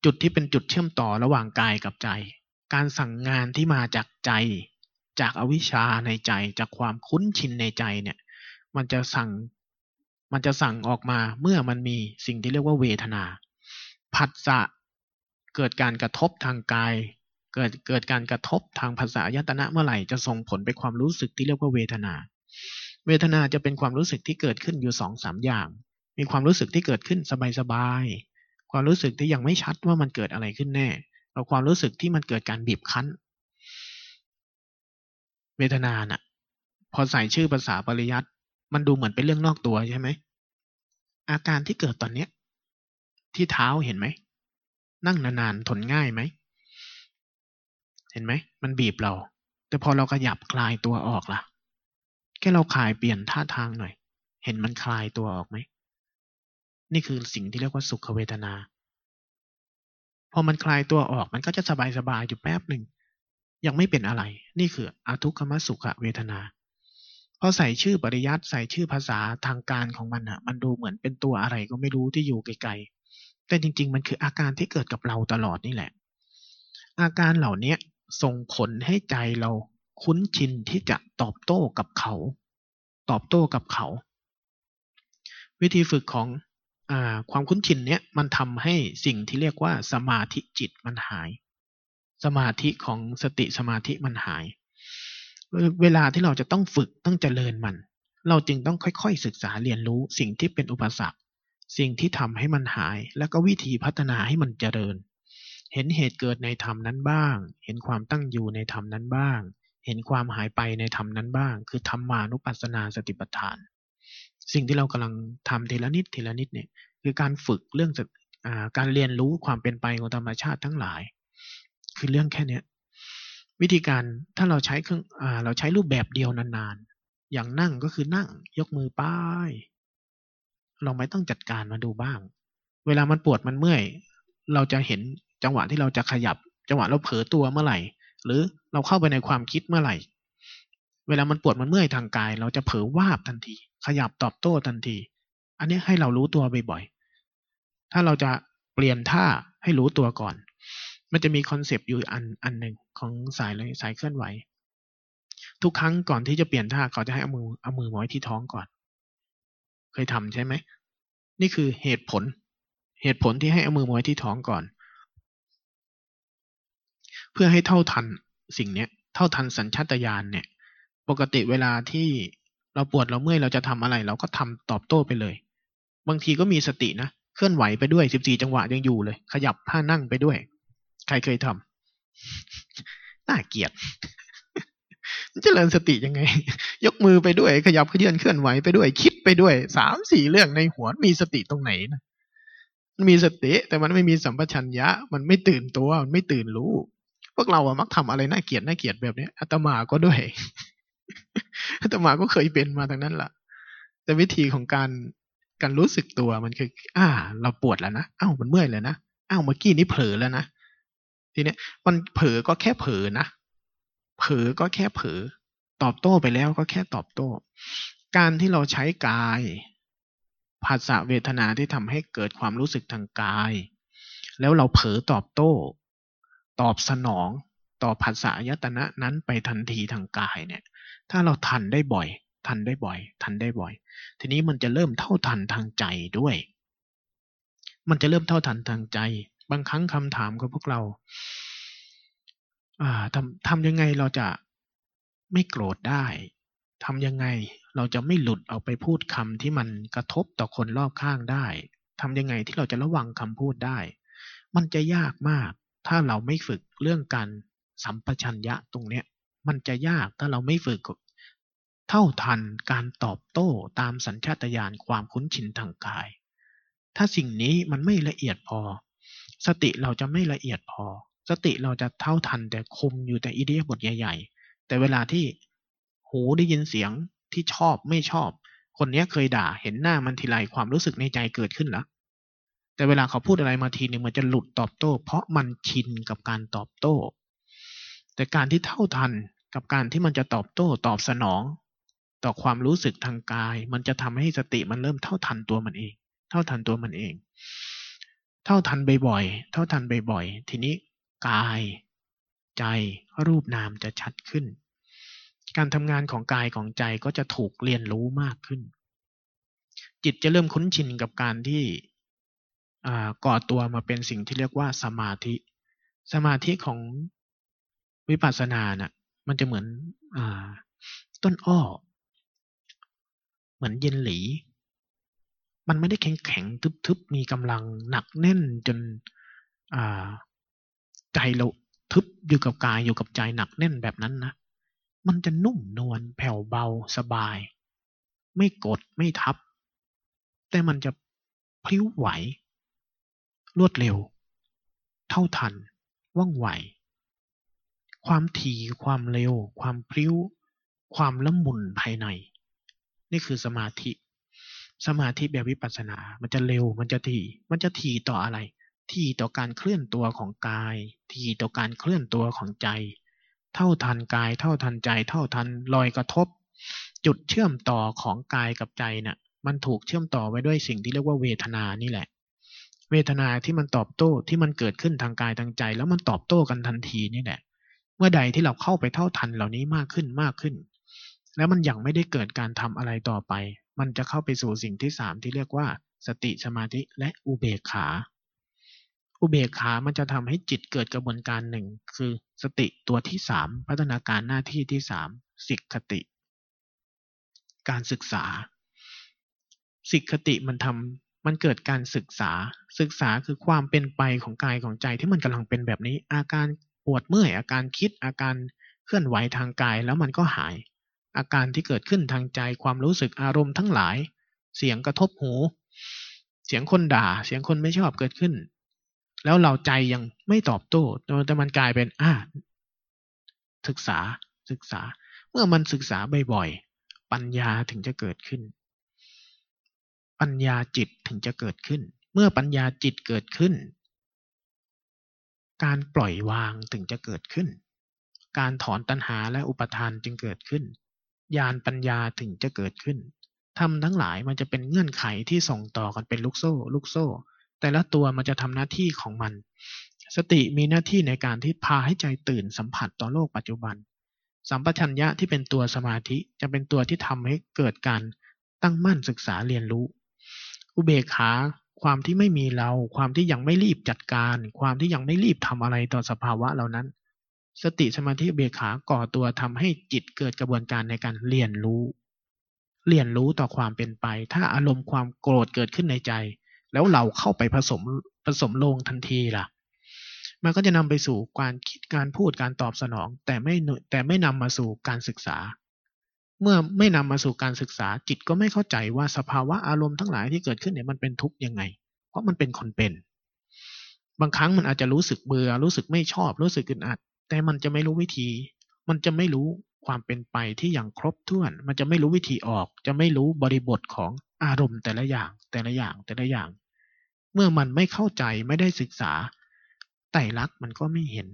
จุดที่เป็นจุดเชื่อมต่อระหว่างกายกับใจ การสั่งงานที่มาจากใจ จากอวิชชาในใจ จากความคุ้นชินในใจเนี่ย มันจะสั่ง มันจะสั่งออกมาเมื่อมันมีสิ่งที่เรียกว่าเวทนา ผัสสะ เกิดการกระทบทางกาย เกิดเกิดการกระทบทางภาษายตนะเมื่อไหร่จะส่งผลไปความรู้สึกที่เรียกว่าเวทนา เวทนาจะเป็นความรู้สึกที่เกิดขึ้นอยู่สองสามอย่าง มีความรู้สึกที่เกิดขึ้นสบายๆ ความรู้สึกที่ยังไม่ชัดว่ามันเกิดอะไรขึ้นแน่กับความรู้สึกที่มันเกิดการบีบคั้น เวทนาน่ะ พอใส่ชื่อภาษาปริยัติมันดูเหมือนเป็นเรื่องนอกตัวใช่ไหม อาการที่เกิดตอนเนี้ย ที่เท้าเห็นไหม นั่งนานๆทนง่ายไหม เห็นไหม มันบีบเรา แต่พอเราขยับคลายตัวออกล่ะ แค่เราคลายเปลี่ยนท่าทางหน่อย เห็นมันคลายตัวออกไหม นี่คือสิ่งที่เรียกว่าสุขเวทนา พอมันคลายตัวออกมันก็จะสบายสบายอยู่แป๊บหนึ่ง ยังไม่เป็นอะไร นี่คืออทุกขมสุขเวทนา พอใส่ชื่อปริยัติใส่ชื่อภาษาทางการของมันอะมันดูเหมือนเป็นตัวอะไรก็ไม่รู้ที่อยู่ไกลๆ แต่จริง ๆ มันคืออาการที่เกิดกับเราตลอดนี่แหละ อาการเหล่านี้ส่งผลให้ใจเรา คุ้นชินที่จะตอบโต้กับเขา ตอบโต้กับเขา วิธีฝึกของอความคุ้นชินเนี้ยมันทำให้สิ่งที่เรียกว่าสมาธิจิตมันหาย สมาธิของสติสมาธิมันหาย เวลาที่เราจะต้องฝึกต้องเจริญมัน เราจึงต้องค่อยๆศึกษาเรียนรู้สิ่งที่เป็นอุปสรรค สิ่งที่ทำให้มันหาย แล้วก็วิธีพัฒนาให้มันเจริญ เห็นเหตุเกิดในธรรมนั้นบ้าง เห็นความตั้งอยู่ในธรรมนั้นบ้าง เห็นความหายไปในธรรมนั้นบ้าง คือธรรมานุปัสสนาสติปัฏฐาน สิ่งที่เรากำลังทำทีละนิดทีละนิดเนี่ยคือการฝึกเรื่องการเรียนรู้ความเป็นไปของธรรมชาติทั้งหลาย คือเรื่องแค่เนี้ยวิธีการถ้าเราใช้เครื่องอเราใช้รูปแบบเดียวนานๆ อย่างนั่งก็คือนั่งยกมือป้ายเราไม่ต้องจัดการมาดูบ้าง เวลามันปวดมันเมื่อย เราจะเห็นจังหวะที่เราจะขยับ จังหวะเราเผลอตัวเมื่อไหร่ หรือ เราเข้าไปในความคิดเมื่อไหร่ เวลามันปวดมันเมื่อยทางกาย เราจะเผลอวาบทันที ขยับตอบโต้ทันที อันนี้ให้เรารู้ตัวบ่อยๆ ถ้าเราจะเปลี่ยนท่าให้รู้ตัวก่อน มันจะมีคอนเซปต์อยู่อันอันหนึ่งของสายเลยสายเคลื่อนไหว ทุกครั้งก่อนที่จะเปลี่ยนท่าเขาจะให้เอามือเอามือไว้ที่ท้องก่อน เคยทำใช่ไหม นี่คือเหตุผล เหตุผลที่ให้เอามือไว้ที่ท้องก่อน เพื่อให้เท่าทัน สิ่งเนี้ยเท่าทันสัญชาตญาณเนี่ย ปกติเวลาที่เราปวดเราเมื่อยเราจะทำอะไร เราก็ทำตอบโต้ไปเลย บางทีก็มีสตินะเคลื่อนไหวไปด้วยสิบสี่จังหวะยังอยู่เลย ขยับผ้านั่งไปด้วย ใครเคยทำน่าเกียดเจริญสติยังไง ยกมือไปด้วย ขยับเคลื่อนเคลื่อนไหวไปด้วย คิดไปด้วยสามสี่เรื่องในหัวมีสติตรงไหนนะมันมีสติ แต่มันไม่มีสัมปชัญญะ มันไม่ตื่นตัว มันไม่ตื่นรู้ พวกเราอะมักทำอะไรน่าเกลียดน่าเกลียดแบบนี้อาตมาก็ด้วยอาตมาก็เคยเป็นมาทางนั้นแหละแต่วิธีของการการรู้สึกตัวมันคือ อ่า เราปวดแล้วนะอ้าวมันเมื่อยเลยนะอ้าวเมื่อกี้นี้เผลอแล้วนะทีนี้มันเผลอก็แค่เผลอนะเผลอก็แค่เผลอตอบโต้ไปแล้วก็แค่ตอบโต้ การที่เราใช้กายภาษาเวทนาที่ทำให้เกิดความรู้สึกทางกาย แล้วเราเผลอตอบโต้ ตอบสนองต่อภาษายตนะนั้นไปทันทีทางกายเนี่ย ถ้าเราทันได้บ่อย ทันได้บ่อย ทันได้บ่อย ทีนี้มันจะเริ่มเท่าทันทางใจด้วย มันจะเริ่มเท่าทันทางใจ บางครั้งคำถามของพวกเรา อ่าทำทำยังไงเราจะไม่โกรธได้ทำยังไงเราจะไม่หลุดเอาไปพูดคำที่มันกระทบต่อคนรอบข้างได้ทำยังไงที่เราจะระวังคำพูดได้ มันจะยากมาก ถ้าเราไม่ฝึกเรื่องการสัมปชัญญะตรงเนี้ย มันจะยากถ้าเราไม่ฝึก เท่าทันการตอบโต้ตามสัญชาตญาณความคุ้นชินทางกาย ถ้าสิ่งนี้มันไม่ละเอียดพอ สติเราจะไม่ละเอียดพอ สติเราจะเท่าทันแต่คุมอยู่แต่อิเดียบทใหญ่ๆ แต่เวลาที่หูได้ยินเสียงที่ชอบไม่ชอบ คนนี้เคยด่าเห็นหน้ามันทีไรความรู้สึกในใจเกิดขึ้นแล้ว แต่เวลาเขาพูดอะไรมาทีนึงมันจะหลุดตอบโต้ เพราะมันชินกับการตอบโต้ แต่การที่เท่าทันกับการที่มันจะตอบโต้ตอบสนอง ต่อความรู้สึกทางกาย มันจะทำให้สติมันเริ่มเท่าทันตัวมันเอง เท่าทันตัวมันเอง เท่าทันบ่อยๆเท่าทันบ่อยๆทีนี้กาย ใจรูปนามจะชัดขึ้น การทำงานของกายของใจก็จะถูกเรียนรู้มากขึ้น จิตจะเริ่มคุ้นชินกับการที่ ก่อตัวมาเป็นสิ่งที่เรียกว่าสมาธิ สมาธิของวิปัสสนานะ่ะมันจะเหมือนอต้นอ้อ เหมือนเย็นหลี มันไม่ได้แข็งแข็งทึบๆ มีกำลังหนักแน่นจนใจเราทึบอยู่กับกายอยู่กับใจหนักแน่นแบบนั้นนะ มันจะนุ่มนวลแผ่วเบาสบาย ไม่กดไม่ทับ แต่มันจะพลิ้วไหว รวดเร็ว เท่าทัน ว่องไว ความถี่ ความเร็ว ความพลิ้ว ความละมุนภายใน นี่คือสมาธิ สมาธิแบบวิปัสสนา มันจะเร็ว มันจะถี่ มันจะถี่ต่ออะไรที่ต่อการเคลื่อนตัวของกายที่ต่อการเคลื่อนตัวของใจ เท่าทันกาย เท่าทันใจ เท่าทันรอยกระทบ จุดเชื่อมต่อของกายกับใจเนะ่ะ มันถูกเชื่อมต่อไว้ด้วยสิ่งที่เรียกว่าเวทนานี่แหละ เวทนาที่มันตอบโต้ที่มันเกิดขึ้นทางกายทางใจ แล้วมันตอบโต้กันทันทีนี่แหละ เมื่อใดที่เราเข้าไปเท่าทันเหล่านี้มากขึ้นมากขึ้น แล้วมันยังไม่ได้เกิดการทำอะไรต่อไป มันจะเข้าไปสู่สิ่งที่สามที่เรียกว่า สติสมาธิและอุเบกขา อุเบกขามันจะทำให้จิตเกิดกระบวนการหนึ่งคือสติตัวที่สามพัฒนาการหน้าที่ที่สามสิกขติ การศึกษาสิกขติมันท มันเกิดการศึกษา ศึกษาคือความเป็นไปของกายของใจที่มันกำลังเป็นแบบนี้ อาการปวดเมื่อย อาการคิด อาการเคลื่อนไหวทางกายแล้วมันก็หาย อาการที่เกิดขึ้นทางใจ ความรู้สึกอารมณ์ทั้งหลาย เสียงกระทบหู เสียงคนด่า เสียงคนไม่ชอบเกิดขึ้น แล้วเราใจยังไม่ตอบโต้แต่มันกลายเป็นอ่าศึกษา ศึกษา เมื่อมันศึกษาบ่อยๆ ปัญญาถึงจะเกิดขึ้น ปัญญาจิตถึงจะเกิดขึ้น เมื่อปัญญาจิตเกิดขึ้น การปล่อยวางถึงจะเกิดขึ้น การถอนตัณหาและอุปทานจึงเกิดขึ้น ญาณปัญญาถึงจะเกิดขึ้นทำทั้งหลายมันจะเป็นเงื่อนไขที่ส่งต่อกันเป็นลูกโซ่ ลูกโซ่ แต่ละตัวมันจะทำหน้าที่ของมัน สติมีหน้าที่ในการที่พาให้ใจตื่นสัมผัสต่อโลกปัจจุบัน สัมปชัญญะที่เป็นตัวสมาธิจะเป็นตัวที่ทำให้เกิดการตั้งมั่นศึกษาเรียนรู้ อุเบกขา ความที่ไม่มีเรา ความที่ยังไม่รีบจัดการ ความที่ยังไม่รีบทำอะไรต่อสภาวะเหล่านั้น สติสมาธิเบกขาก่อตัวทำให้จิตเกิดกระบวนการในการเรียนรู้ เรียนรู้ต่อความเป็นไป ถ้าอารมณ์ความโกรธเกิดขึ้นในใจ แล้วเราเข้าไปผสมผสมลงทันทีล่ะ มันก็จะนำไปสู่การคิดการพูดการตอบสนอง แต่ไม่แต่ไม่นำมาสู่การศึกษา เมื่อไม่นำมาสู่การศึกษาจิตก็ไม่เข้าใจว่าสภาวะอารมณ์ทั้งหลายที่เกิดขึ้นเนี่ยมันเป็นทุกข์ยังไง เพราะมันเป็นคนเป็น บางครั้งมันอาจจะรู้สึกเบื่อรู้สึกไม่ชอบรู้สึกอึดอัด แต่มันจะไม่รู้วิธี มันจะไม่รู้ความเป็นไปที่อย่างครบถ้วน มันจะไม่รู้วิธีออก จะไม่รู้บริบทของอารมณ์แต่ละอย่าง แต่ละอย่างแต่ละอย่าง เมื่อมันไม่เข้าใจไม่ได้ศึกษาไตรลักษณ์มันก็ไม่เห็น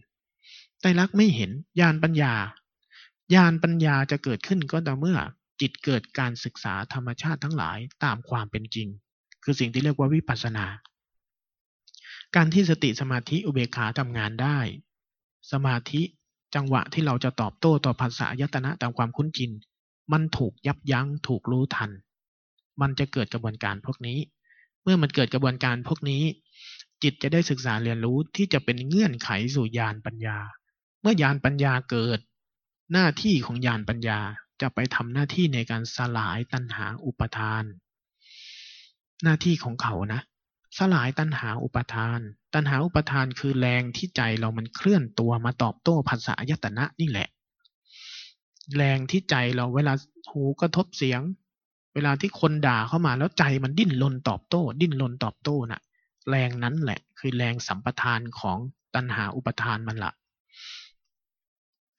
ไตรลักษณ์ไม่เห็นญาณปัญญา ญาณปัญญาจะเกิดขึ้นก็ต่อเมื่อ จิตเกิดการศึกษาธรรมชาติทั้งหลายตามความเป็นจริง คือสิ่งที่เรียกว่าวิปัสสนา การที่สติสมาธิอุเบกขาทำงานได้ สมาธิจังหวะที่เราจะตอบโต้ต่อภาษายตนะตามความคุ้นชิน มันถูกยับยั้งถูกรู้ทัน มันจะเกิดกระบวนการพวกนี้ เมื่อมันเกิดกระบวนการพวกนี้ จิตจะได้ศึกษาเรียนรู้ที่จะเป็นเงื่อนไขสู่ญาณปัญญา เมื่อญาณปัญญาเกิด หน้าที่ของญาณปัญญาจะไปทำหน้าที่ในการสลายตัณหาอุปทาน หน้าที่ของเขานะ สลายตัณหาอุปทาน ตัณหาอุปทานคือแรงที่ใจเรามันเคลื่อนตัวมาตอบโต้ภาษายตนะนี่แหละ แรงที่ใจเราเวลาหูกระทบเสียง เวลาที่คนด่าเข้ามาแล้วใจมันดิ้นรนตอบโต้ ดิ้นรนตอบโต้น่ะ แรงนั้นแหละ คือแรงสัมปทานของตัณหาอุปทานมันละ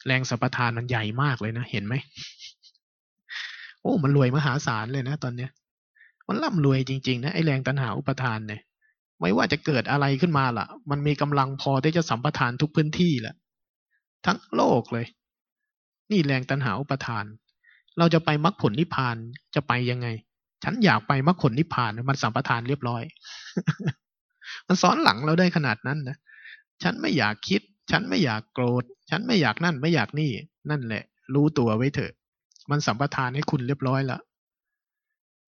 แรงสัมปทานมันใหญ่มากเลยนะ เห็นไหม โอ้ มันรวยมหาศาลเลยนะตอนเนี้ย มันร่ำรวยจริงๆนะไอแรงตัณหาอุปทานเนี่ย ไม่ว่าจะเกิดอะไรขึ้นมาล่ะ มันมีกำลังพอที่จะสัมปทานทุกพื้นที่แหละทั้งโลกเลย นี่แรงตัณหาอุปทาน เราจะไปมรรคผลนิพพานจะไปยังไง ฉันอยากไปมรรคผลนิพพานมันสัมปทานเรียบร้อย มันซ้อนหลังเราได้ขนาดนั้นนะฉันไม่อยากคิด ฉันไม่อยากโกรธ ฉันไม่อยากนั่นไม่อยากนี่ นั่นแหละ รู้ตัวไว้เถอะ มันสัมปทานให้คุณเรียบร้อยแล้ว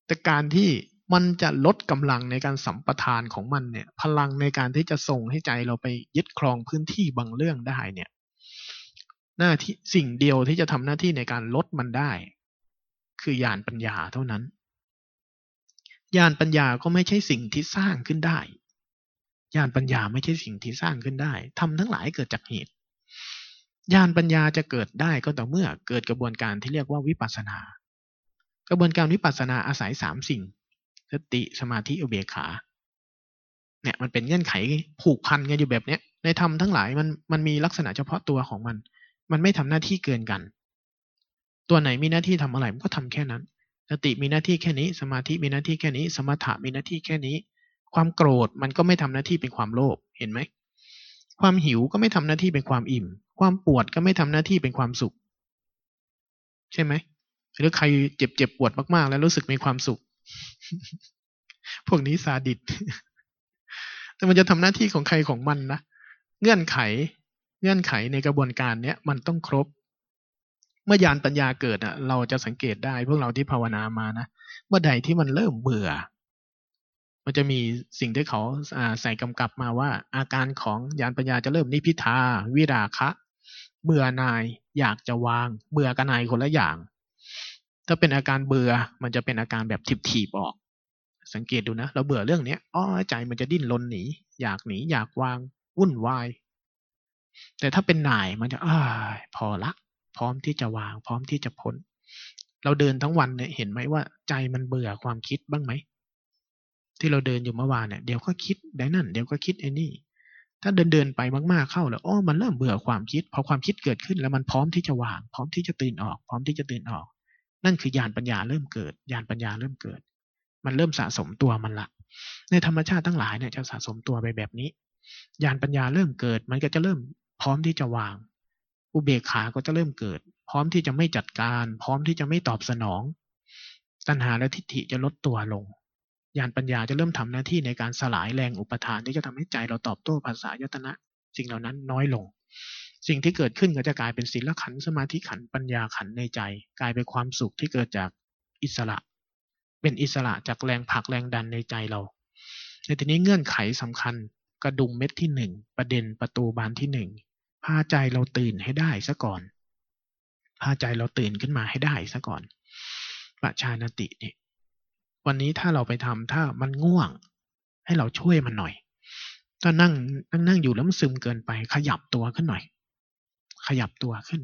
แต่การที่มันจะลดกำลังในการสัมปทานของมันเนี่ย พลังในการที่จะส่งให้ใจเราไปยึดครองพื้นที่บางเรื่องได้เนี่ย หน้าที่สิ่งเดียวที่จะทำหน้าที่ในการลดมันได้ คือญาณปัญญาเท่านั้นญาณปัญญาก็ไม่ใช่สิ่งที่สร้างขึ้นได้ ญาณปัญญาไม่ใช่สิ่งที่สร้างขึ้นได้ทำทั้งหลายเกิดจากเหตุญาณปัญญาจะเกิดได้ก็ต่อเมื่อเกิดกระบวนการที่เรียกว่าวิปัสนา กระบวนการวิปัสนาอาศัยสามสิ่ง สติสมาธิอุเบกขา เนี่ยมันเป็นเงื่อนไขผูกพันกันอยู่แบบเนี้ย ในธรรมทั้งหลายมันมันมีลักษณะเฉพาะตัวของมัน มันไม่ทำหน้าที่เกินกัน ตัวไหนมีหน้าที่ทำอะไรมันก็ทำแค่นั้น สติมีหน้าที่แค่นี้ สมาธิมีหน้าที่แค่นี้ สมถะมีหน้าที่แค่นี้ ความโกรธมันก็ไม่ทำหน้าที่เป็นความโลภเห็นไหมความหิวก็ไม่ทำหน้าที่เป็นความอิ่ม ความปวดก็ไม่ทำหน้าที่เป็นความสุข ใช่ไหมหรือใครเจ็บเจ็บปวดมากๆ แล้วรู้สึกมีความสุข พวกนี้ซาดิสแต่มันจะทำหน้าที่ของใครของมันนะเงื่อนไข เงื่อนไขในกระบวนการเนี้ยมันต้องครบ เมื่อยานปัญญาเกิดอะ เราจะสังเกตได้พวกเราที่ภาวนามานะเมื่อใดที่มันเริ่มเบื่อ มันจะมีสิ่งที่เขาใส่กำกับมาว่า อาการของยานปัญญาจะเริ่มนิพิทา วิราคะ เบื่อนายอยากจะวาง เบื่อกับนายคนละอย่าง ถ้าเป็นอาการเบื่อมันจะเป็นอาการแบบทิบถีบออก สังเกตดูนะ เราเบื่อเรื่องเนี้ยอ๋อใจมันจะดิ้นรนหนี อยากหนีอยากวาง วุ่นวาย แต่ถ้าเป็นนายมันจะอ่าพอละ พร้อมที่จะวาง พร้อมที่จะพ้น เราเดินทั้งวันเนี่ยเห็นไหมว่า ใจมันเบื่อความคิดบ้างไหม ที่เราเดินอยู่เมื่อวานเนี่ยเดี๋ยวก็คิดได้นั่นเดี๋ยวก็คิดไอ้นี่ ถ้าเดินเดินไปมากๆเข้าแล้วอ๋อมันเริ่มเบื่อความคิด พอความคิดเกิดขึ้นแล้วมันพร้อมที่จะวาง พร้อมที่จะตื่นออก พร้อมที่จะตื่นออก นั่นคือญาณปัญญาเริ่มเกิดญาณปัญญาเริ่มเกิด มันเริ่มสะสมตัวมันละในธรรมชาติทั้งหลายเนี่ยจะสะสมตัวไปแบบนี้ญาณปัญญาเริ่มเกิด มันก็จะเริ่มพร้อมที่จะวาง อุเบกขาก็จะเริ่มเกิด พร้อมที่จะไม่จัดการ พร้อมที่จะไม่ตอบสนอง ตัณหาและทิฏฐิจะลดตัวลง ญาณปัญญาจะเริ่มทำหน้าที่ในการสลายแรงอุปทานที่จะทำให้ใจเราตอบโต้ภาษายตนะ สิ่งเหล่านั้นน้อยลง สิ่งที่เกิดขึ้นก็จะกลายเป็นศีลขันสมาธิขันปัญญาขันในใจ กลายเป็นความสุขที่เกิดจากอิสระ เป็นอิสระจากแรงผลักแรงดันในใจเราในทีนี้เงื่อนไขสำคัญกระดุมเม็ดที่หนึ่งประเด็นประตูบานที่หนึ่งพาใจเราตื่นให้ได้ซะก่อนพาใจเราตื่นขึ้นมาให้ได้ซะก่อนประชานติเนี่ย วันนี้ถ้าเราไปทำถ้ามันง่วง ให้เราช่วยมันหน่อย ถ้านั่งนั่งนั่งอยู่แล้วมันซึมเกินไป ขยับตัวขึ้นหน่อย ขยับตัวขึ้น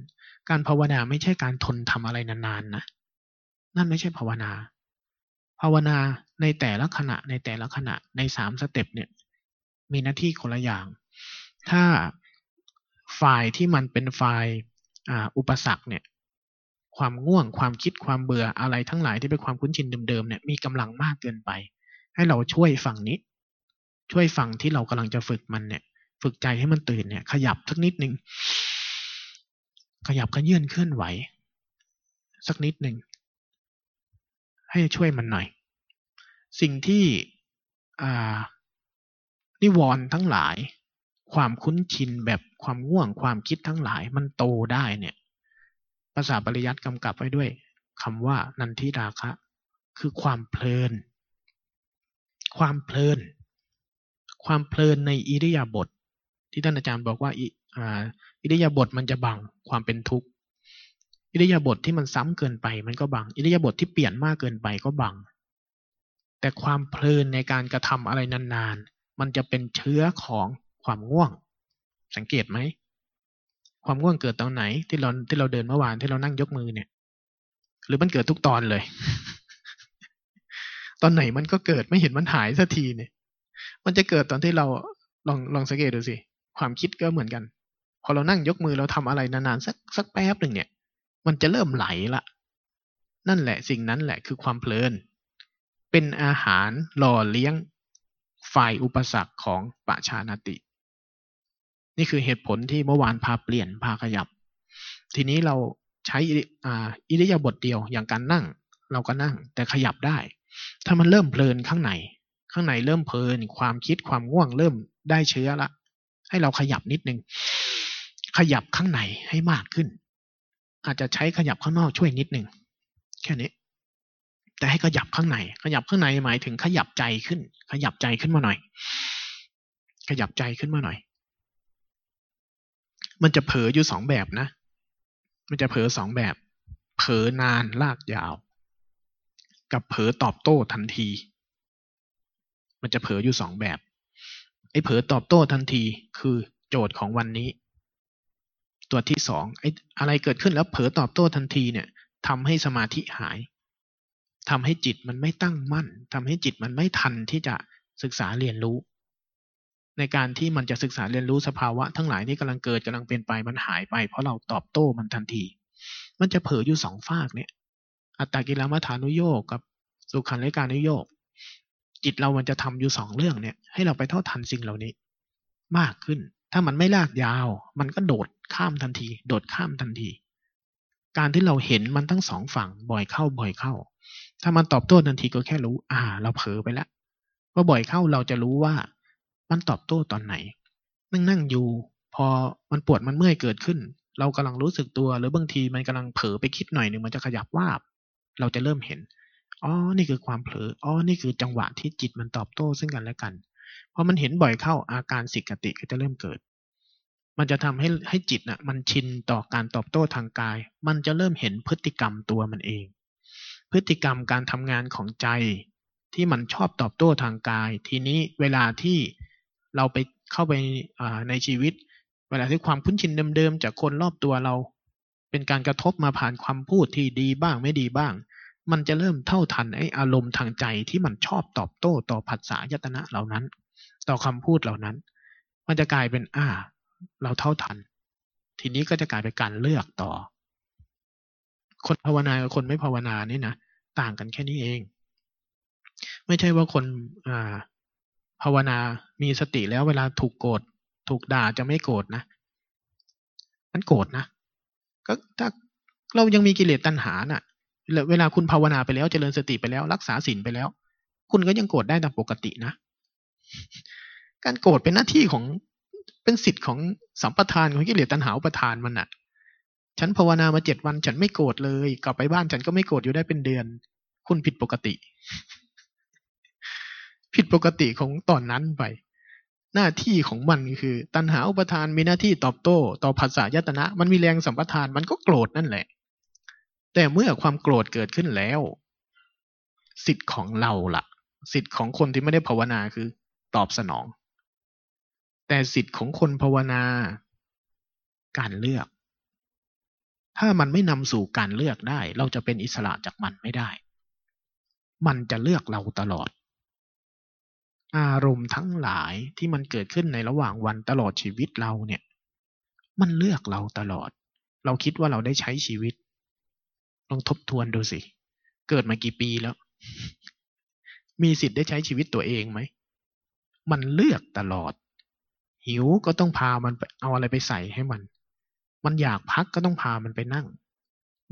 การภาวนาไม่ใช่การทนทำอะไรนานๆนะนั่นไม่ใช่ภาวนา ภาวนาในแต่ละขณะในแต่ละขณะในสามสเต็ปเนี่ย มีหน้าที่คนละอย่าง ถ้าฝ่ายที่มันเป็นฝ่ายอุปสรรคเนี่ย ความง่วง ความคิดความเบื่ออะไรทั้งหลายที่เป็นความคุ้นชินเดิมๆเนี่ยมีกำลังมากเกินไป ให้เราช่วยฝั่งนี้ ช่วยฝั่งที่เรากำลังจะฝึกมันเนี่ย ฝึกใจให้มันตื่นเนี่ย ขยับสักนิดหนึ่งขยับขยื่นเคลื่อนไหว สักนิดหนึ่งให้ช่วยมันหน่อย สิ่งที่นิวรณ์ทั้งหลาย ความคุ้นชินแบบความง่วงความคิดทั้งหลายมันโตได้เนี่ย ภาษาปริยัติกำกับไว้ด้วยคำว่านันทิราคะ คือความเพลิน ความเพลิน ความเพลินในอิริยาบถทที่ท่านอาจารย์บอกว่าอิริยาบถมันจะบังความเป็นทุกข์อิริยาบถทที่มันซ้ำเกินไป มันก็บังอิริยาบถทที่เปลี่ยนมากเกินไปก็บัง แต่ความเพลินในการกระทำอะไรนานๆ มันจะเป็นเชื้อของความง่วง สังเกตไหม ความง่วงเกิดตอนไหน ที่เราที่เราเดินเมื่อวานที่เรานั่งยกมือเนี่ย หรือมันเกิดทุกตอนเลย ตอนไหนมันก็เกิดไม่เห็นมันหายสักทีเนี่ย มันจะเกิดตอนที่เราลองลองสังเกตดูสิความคิดก็เหมือนกัน พอเรานั่งยกมือเราทำอะไรนานๆสักสักแป๊บหนึ่งเนี่ย มันจะเริ่มไหลละนั่นแหละสิ่งนั้นแหละคือความเพลิน เป็นอาหารหล่อเลี้ยงฝ่ายอุปสรรคของปะชานติ นี่คือเหตุผลที่เมื่อวานพาเปลี่ยนพาขยับ ทีนี้เราใช้อิริยาบถเดียวอย่างการนั่ง เราก็นั่งแต่ขยับได้ ถ้ามันเริ่มเพลินข้างใน ข้างในเริ่มเพลิน ความคิดความง่วงเริ่มได้เชื้อละ ให้เราขยับนิดนึง ขยับข้างในให้มากขึ้น อาจจะใช้ขยับข้างนอกช่วยนิดหนึ่งแค่นี้แต่ให้ขยับข้างใน ขยับข้างในหมายถึงขยับใจขึ้น ขยับใจขึ้นมาหน่อย ขยับใจขึ้นมาหน่อย มันจะเผลออยู่สองแบบนะ มันจะเผลอสองแบบ เผลอนานลากยาว กับเผลอตอบโต้ทันที มันจะเผลออยู่สองแบบ ไอ้เผลอตอบโต้ทันทีคือโจทย์ของวันนี้ ตัวที่สองไอ้อะไรเกิดขึ้นแล้วเผลอตอบโต้ทันทีเนี่ยทำให้สมาธิหายทำให้จิตมันไม่ตั้งมั่นทำให้จิตมันไม่ทันที่จะศึกษาเรียนรู้ ในการที่มันจะศึกษาเรียนรู้สภาวะทั้งหลายที่กำลังเกิดกำลังเป็นไปมันหายไป เพราะเราตอบโต้มันทันที มันจะเผลออยู่สองฝากเนี่ย อัตตกิลมัฐานุโยกกับสุขันเลการนุโยกจิตเรามันจะทำอยู่สองเรื่องเนี่ย ให้เราไปเท่าทันสิ่งเหล่านี้ มากขึ้น ถ้ามันไม่ลากยาว มันก็โดดข้ามทันที โดดข้ามทันที การที่เราเห็นมันทั้งสองฝั่งบ่อยเข้าบ่อยเข้า ถ้ามันตอบโต้ทันทีก็แค่รู้ อ่า เราเผลอไปแล้วพอบ่อยเข้าเราจะรู้ว่า มันตอบโต้ตอนไหน นั่งนั่งอยู่ พอมันปวดมันเมื่อยเกิดขึ้น เรากำลังรู้สึกตัว หรือบางทีมันกำลังเผลอไปคิดหน่อยหนึ่งมันจะขยับวาบ เราจะเริ่มเห็นอ๋อนี่คือความเผลออ๋อนี่คือจังหวะที่จิตมันตอบโต้ซึ่งกันและกันพอมันเห็นบ่อยเข้าอาการสิกติก็จะเริ่มเกิด มันจะทำให้ให้จิตน่ะ มันชินต่อการตอบโต้ทางกาย มันจะเริ่มเห็นพฤติกรรมตัวมันเอง พฤติกรรมการทำงานของใจที่มันชอบตอบโต้ทางกาย ทีนี้เวลาที่ เราไปเข้าไปในชีวิต เวลาที่ความคุ้นชินเดิมๆจากคนรอบตัวเรา เป็นการกระทบมาผ่านความพูดที่ดีบ้างไม่ดีบ้าง มันจะเริ่มเท่าทันไอ้อารมณ์ทางใจที่มันชอบตอบโต้ต่อผัสสะยตนะเหล่านั้น ต่อคำพูดเหล่านั้น มันจะกลายเป็นอ่า เราเท่าทัน ทีนี้ก็จะกลายเป็นการเลือกต่อ คนภาวนากับคนไม่ภาวนานี่นะต่างกันแค่นี้เอง ไม่ใช่ว่าคนอ่า ภาวนา มีสติแล้วเวลาถูกโกรธถูกด่าจะไม่โกรธนะ มันโกรธนะ ก็ถ้าเรายังมีกิเลสตัณหาน่ะ เวลาคุณภาวนาไปแล้วเจริญสติไปแล้ว รักษาศีลไปแล้ว คุณก็ยังโกรธได้ตามปกตินะ การโกรธเป็นหน้าที่ของเป็นสิทธิ์ของสัมปทานของกิเลสตัณหาอุปทานมันน่ะ ฉันภาวนามาเจ็ดวัน ฉันไม่โกรธเลย กลับไปบ้านฉันก็ไม่โกรธอยู่ได้เป็นเดือน คุณผิดปกติ ผิดปกติของตอนนั้นไป หน้าที่ของมันคือ ตัณหาอุปทานมีหน้าที่ตอบโต้ ต่อภาษายตนะ มันมีแรงสัมปทานมันก็โกรธนั่นแหละ แต่เมื่อความโกรธเกิดขึ้นแล้ว สิทธิ์ของเราละ่ะ สิทธิ์ของคนที่ไม่ได้ภาวนาคือ ตอบสนอง แต่สิทธิ์ของคนภาวนา การเลือก ถ้ามันไม่นำสู่การเลือกได้ เราจะเป็นอิสระจากมันไม่ได้ มันจะเลือกเราตลอด อารมณ์ทั้งหลายที่มันเกิดขึ้นในระหว่างวันตลอดชีวิตเราเนี่ย มันเลือกเราตลอด เราคิดว่าเราได้ใช้ชีวิต ลองทบทวนดูสิ เกิดมากี่ปีแล้ว มีสิทธิ์ได้ใช้ชีวิตตัวเองไหม มันเลือกตลอด หิวก็ต้องพามันไปเอาอะไรไปใส่ให้มัน มันอยากพักก็ต้องพามันไปนั่ง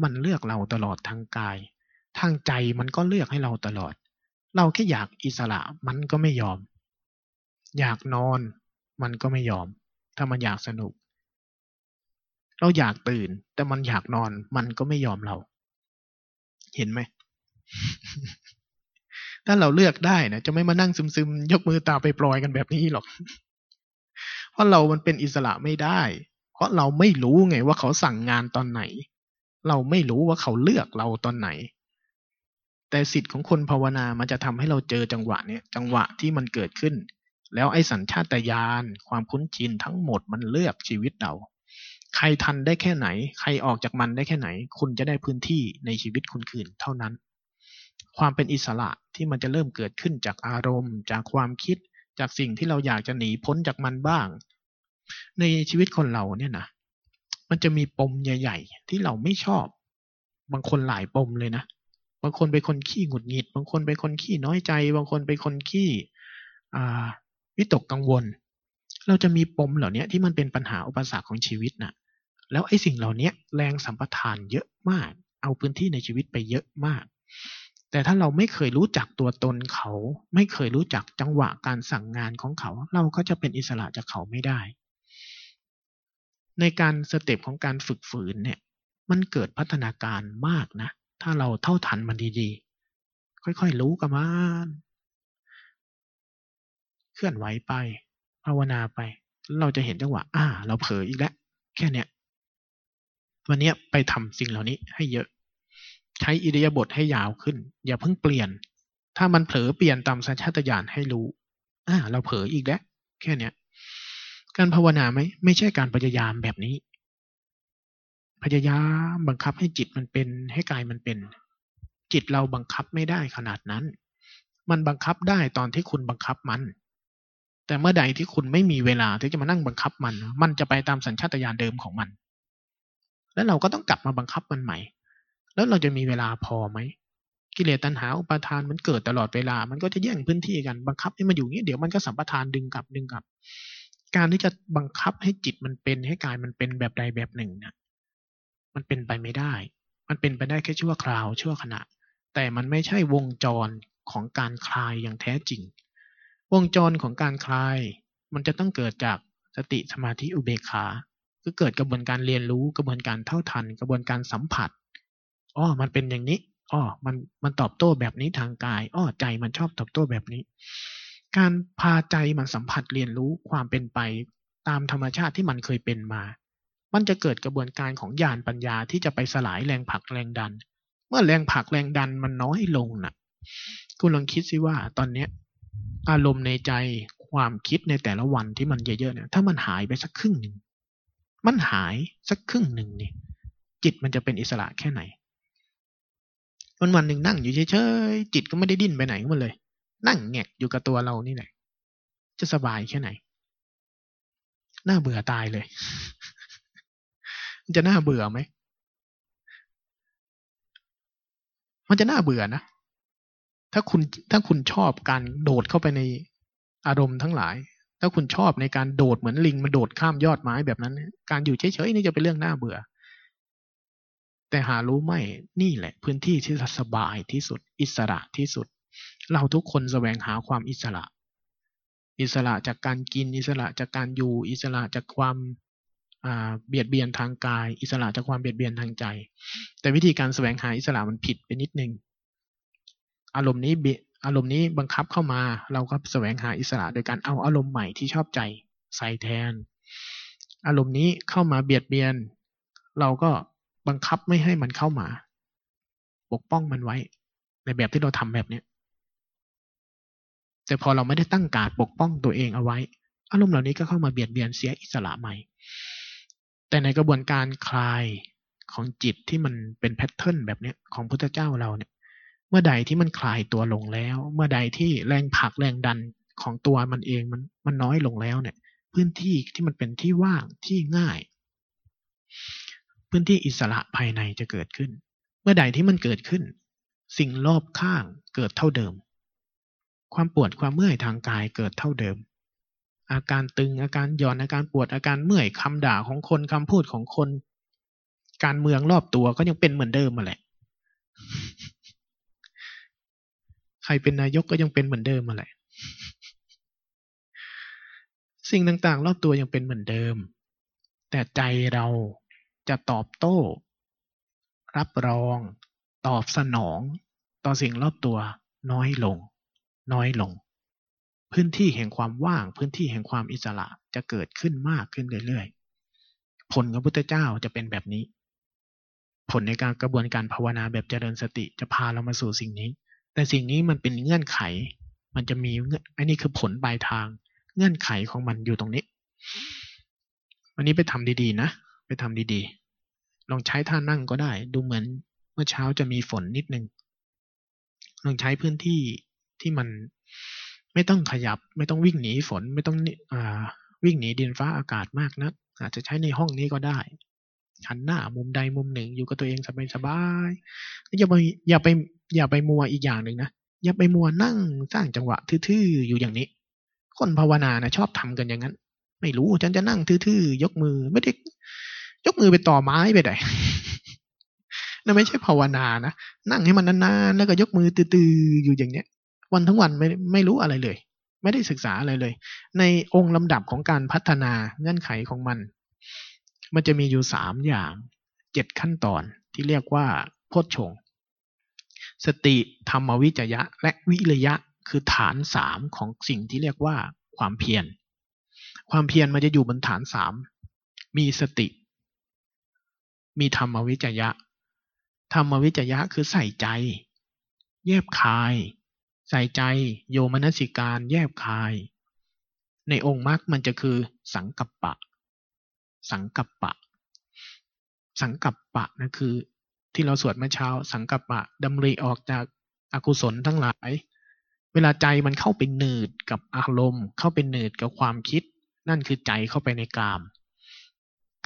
มันเลือกเราตลอดทางกาย ทางใจมันก็เลือกให้เราตลอด เราแค่อยากอิสระมันก็ไม่ยอม อยากนอนมันก็ไม่ยอม ถ้ามันอยากสนุก เราอยากตื่น แต่มันอยากนอนมันก็ไม่ยอมเรา เห็นไหม ถ้าเราเลือกได้นะจะไม่มานั่งซึมๆ ยกมือตาไปปล่อยกันแบบนี้หรอก เพราะเรามันเป็นอิสระไม่ได้ เพราะเราไม่รู้ไงว่าเขาสั่งงานตอนไหน เราไม่รู้ว่าเขาเลือกเราตอนไหน แต่สิทธิ์ของคนภาวนามันจะทำให้เราเจอจังหวะเนี้ยจังหวะที่มันเกิดขึ้น แล้วไอ้สัญชาตญาณความคุ้นชินทั้งหมดมันเลือกชีวิตเรา ใครทันได้แค่ไหน ใครออกจากมันได้แค่ไหน คุณจะได้พื้นที่ในชีวิตคุณคืนเท่านั้น ความเป็นอิสระที่มันจะเริ่มเกิดขึ้นจากอารมณ์ จากความคิด จากสิ่งที่เราอยากจะหนีพ้นจากมันบ้าง ในชีวิตคนเราเนี่ยนะมันจะมีปมใหญ่ ๆ ที่เราไม่ชอบ บางคนหลายปมเลยนะ บางคนเป็นคนขี้หงุดหงิด บางคนเป็นคนขี้น้อยใจ บางคนเป็นคนขี้วิตกกังวล เราจะมีปมเหล่านี้ที่มันเป็นปัญหาอุปสรรคของชีวิตนะ่ะแล้วไอ้สิ่งเหล่านี้แรงสัมปทานเยอะมาก เอาพื้นที่ในชีวิตไปเยอะมาก แต่ถ้าเราไม่เคยรู้จักตัวตนเขา ไม่เคยรู้จักจังหวะการสั่งงานของเขา เราก็จะเป็นอิสระจากเขาไม่ได้ ในการสเต็ปของการฝึกฝืนเนี่ย มันเกิดพัฒนาการมากนะ ถ้าเราเท่าทันมันดีๆ ค่อยๆรู้กับมัน เคลื่อนไหวไป ภาวนาไป เราจะเห็นจังหวะ อ่า เราเผลออีกแล้ว แค่เนี้ย วันนี้ไปทำสิ่งเหล่านี้ให้เยอะ ใช้อิริยาบถให้ยาวขึ้น อย่าเพิ่งเปลี่ยน ถ้ามันเผลอเปลี่ยนตามสัญชาตญาณให้รู้ อ่า เราเผลออีกแล้ว แค่เนี้ย การภาวนาไหม ไม่ใช่การพยายามแบบนี้ พยายามบังคับให้จิตมันเป็นให้กายมันเป็น จิตเราบังคับไม่ได้ขนาดนั้น มันบังคับได้ตอนที่คุณบังคับมัน แต่เมื่อใดที่คุณไม่มีเวลาที่จะมานั่งบังคับมัน มันจะไปตามสัญชาตญาณเดิมของมัน แล้วเราก็ต้องกลับมาบังคับมันใหม่ แล้วเราจะมีเวลาพอไหมกิเลสตัณหาอุปาทานมันเกิดตลอดเวลา มันก็จะแย่งพื้นที่กัน บังคับให้มันอยู่เงี้ยเดี๋ยวมันก็สัมปทานดึงกลับดึงกลับ การที่จะบังคับให้จิตมันเป็นให้กายมันเป็นแบบใดแบบหนึ่งเนี่ย มันเป็นไปไม่ได้ มันเป็นไปได้แค่ชั่วคราวชั่วขณะ แต่มันไม่ใช่วงจรของการคลายอย่างแท้จริง วงจรของการคลาย มันจะต้องเกิดจากสติสมาธิอุเบกขาคือเกิดกระบวนการเรียนรู้กระบวนการเท่าทัน กระบวนการสัมผัสอ๋อมันเป็นอย่างนี้อ๋อมันมันตอบโต้แบบนี้ทางกายอ๋อใจมันชอบตอบโต้แบบนี้ การพาใจมันสัมผัสเรียนรู้ความเป็นไปตามธรรมชาติที่มันเคยเป็นมา มันจะเกิดกระบวนการของญาณปัญญาที่จะไปสลายแรงผลักแรงดัน เมื่อแรงผลักแรงดันมันน้อยลงนะ่ะ คุณลองคิดสิว่าตอนเนี้ยอารมณ์ในใจความคิดในแต่ละวันที่มันเยอะๆเนี่ย ถ้ามันหายไปสักครึ่งหนึ่ง มันหายสักครึ่งหนึ่งนี่จิตมันจะเป็นอิสระแค่ไหน วันวันหนึ่งนั่งอยู่เฉยๆจิตก็ไม่ได้ดิ้นไปไหนมันเลย นั่งแงกอยู่กับตัวเรานี่แหละจะสบายแค่ไหน น่าเบื่อตายเลย มันจะน่าเบื่อไหม มันจะน่าเบื่อนะ ถ้าคุณถ้าคุณชอบการโดดเข้าไปในอารมณ์ทั้งหลาย ถ้าคุณชอบในการโดดเหมือนลิงมันโดดข้ามยอดไม้แบบนั้น การอยู่เฉยๆนี่จะเป็นเรื่องน่าเบื่อ แต่หารู้ไหมนี่แหละ พื้นที่ที่สบายที่สุด อิสระที่สุด เราทุกคนแสวงหาความอิสระ อิสระจากการกินอิสระจากการอยู่ อิสระจากความ เบียดเบียนทางกาย อิสระจากความเบียดเบียนทางใจ แต่วิธีการแสวงหาอิสระมันผิดไปนิดนึงอารมณ์นี้อารมณ์นี้บังคับเข้ามาเราก็แสวงหาอิสระโดยการเอาอารมณ์ใหม่ที่ชอบใจใส่แทน อารมณ์นี้เข้ามาเบียดเบียน เราก็บังคับไม่ให้มันเข้ามา ปกป้องมันไว้ ในแบบที่เราทำแบบเนี้ยแต่พอเราไม่ได้ตั้งการปกป้องตัวเองเอาไว้ อารมณ์เหล่านี้ก็เข้ามาเบียดเบียนเสียอิสระใหม่ แต่ในกระบวนการคลายของจิตที่มันเป็นแพทเทิร์นแบบเนี้ยของพุทธเจ้าเราเนี่ย เมื่อใดที่มันคลายตัวลงแล้ว เมื่อใดที่แรงผลักแรงดันของตัวมันเองมันมันน้อยลงแล้วเนี่ย พื้นที่ที่มันเป็นที่ว่างที่ง่าย พื้นที่อิสระภายในจะเกิดขึ้น เมื่อใดที่มันเกิดขึ้น สิ่งรอบข้างเกิดเท่าเดิม ความปวดความเมื่อยทางกายเกิดเท่าเดิม อาการตึงอาการหย่อนอาการปวดอาการเมื่อยคำด่าของคนคำพูดของคน การเมืองรอบตัวก็ยังเป็นเหมือนเดิมมาแหละ ใครเป็นนายกก็ยังเป็นเหมือนเดิมมาแหละ สิ่งต่างๆ รอบตัวยังเป็นเหมือนเดิม แต่ใจเราจะตอบโต้ รับรอง ตอบสนอง ต่อสิ่งรอบตัวน้อยลง น้อยลง พื้นที่แห่งความว่าง พื้นที่แห่งความอิสระจะเกิดขึ้นมากขึ้นเรื่อยๆ ผลของพุทธเจ้าจะเป็นแบบนี้ ผลในการกระบวนการภาวนาแบบเจริญสติจะพาเรามาสู่สิ่งนี้ แต่สิ่งนี้มันเป็นเงื่อนไข มันจะมีอันนี้คือผลปลายทาง เงื่อนไขของมันอยู่ตรงนี้ วันนี้ไปทำดีๆนะ ไปทำดีๆ ลองใช้ท่านั่งก็ได้ ดูเหมือนเมื่อเช้าจะมีฝนนิดนึง ลองใช้พื้นที่ที่มัน ไม่ต้องขยับ ไม่ต้องวิ่งหนีฝน ไม่ต้องอ่าวิ่งหนีดินฟ้าอากาศมากนะัก อาจจะใช้ในห้องนี้ก็ได้หันหน้ามุมใดมุมหนึ่งอยู่กับตัวเองสบายๆอย่าไปอย่าไปอย่าไปมัวอีกอย่างหนึ่งนะอย่าไปมัวนั่งสร้างจังหวะทื่อๆอยู่อย่างนี้ คนภาวนานะชอบทำกันอย่างนั้น ไม่รู้ฉันจะนั่งทื่อๆยกมือไม่ได้ยกมือไปต่อไม้ไปไหนนั่นไม่ใช่ภาวนานะนั่งให้มันนานๆแล้วก็ยกมือตื้อๆอยู่อย่างเนี้ย วันทั้งวันไม่ไม่รู้อะไรเลย ไม่ได้ศึกษาอะไรเลย ในองค์ลำดับของการพัฒนาเงื่อนไขของมัน มันจะมีอยู่สามอย่างเจ็ดขั้นตอนที่เรียกว่าโพชฌงสติธรรมวิจยะ และวิริยะคือฐานสามของสิ่งที่เรียกว่าความเพียร ความเพียรมันจะอยู่บนฐานสามมีสติ มีธรรมวิจยะ ธรรมวิจยะคือใส่ใจแยบคาย ใส่ใจโยมนสิการแยบคาย ในองค์มรรคมันจะคือสังกัปปะ สังกัปปะ สังกัปปะนั่นคือ ที่เราสวดเมื่อเช้า สังกัปปะดำริออกจากอากุศลทั้งหลาย เวลาใจมันเข้าไปหนืดกับอารมณ์ เข้าไปหนืดกับความคิด นั่นคือใจเข้าไปในกาม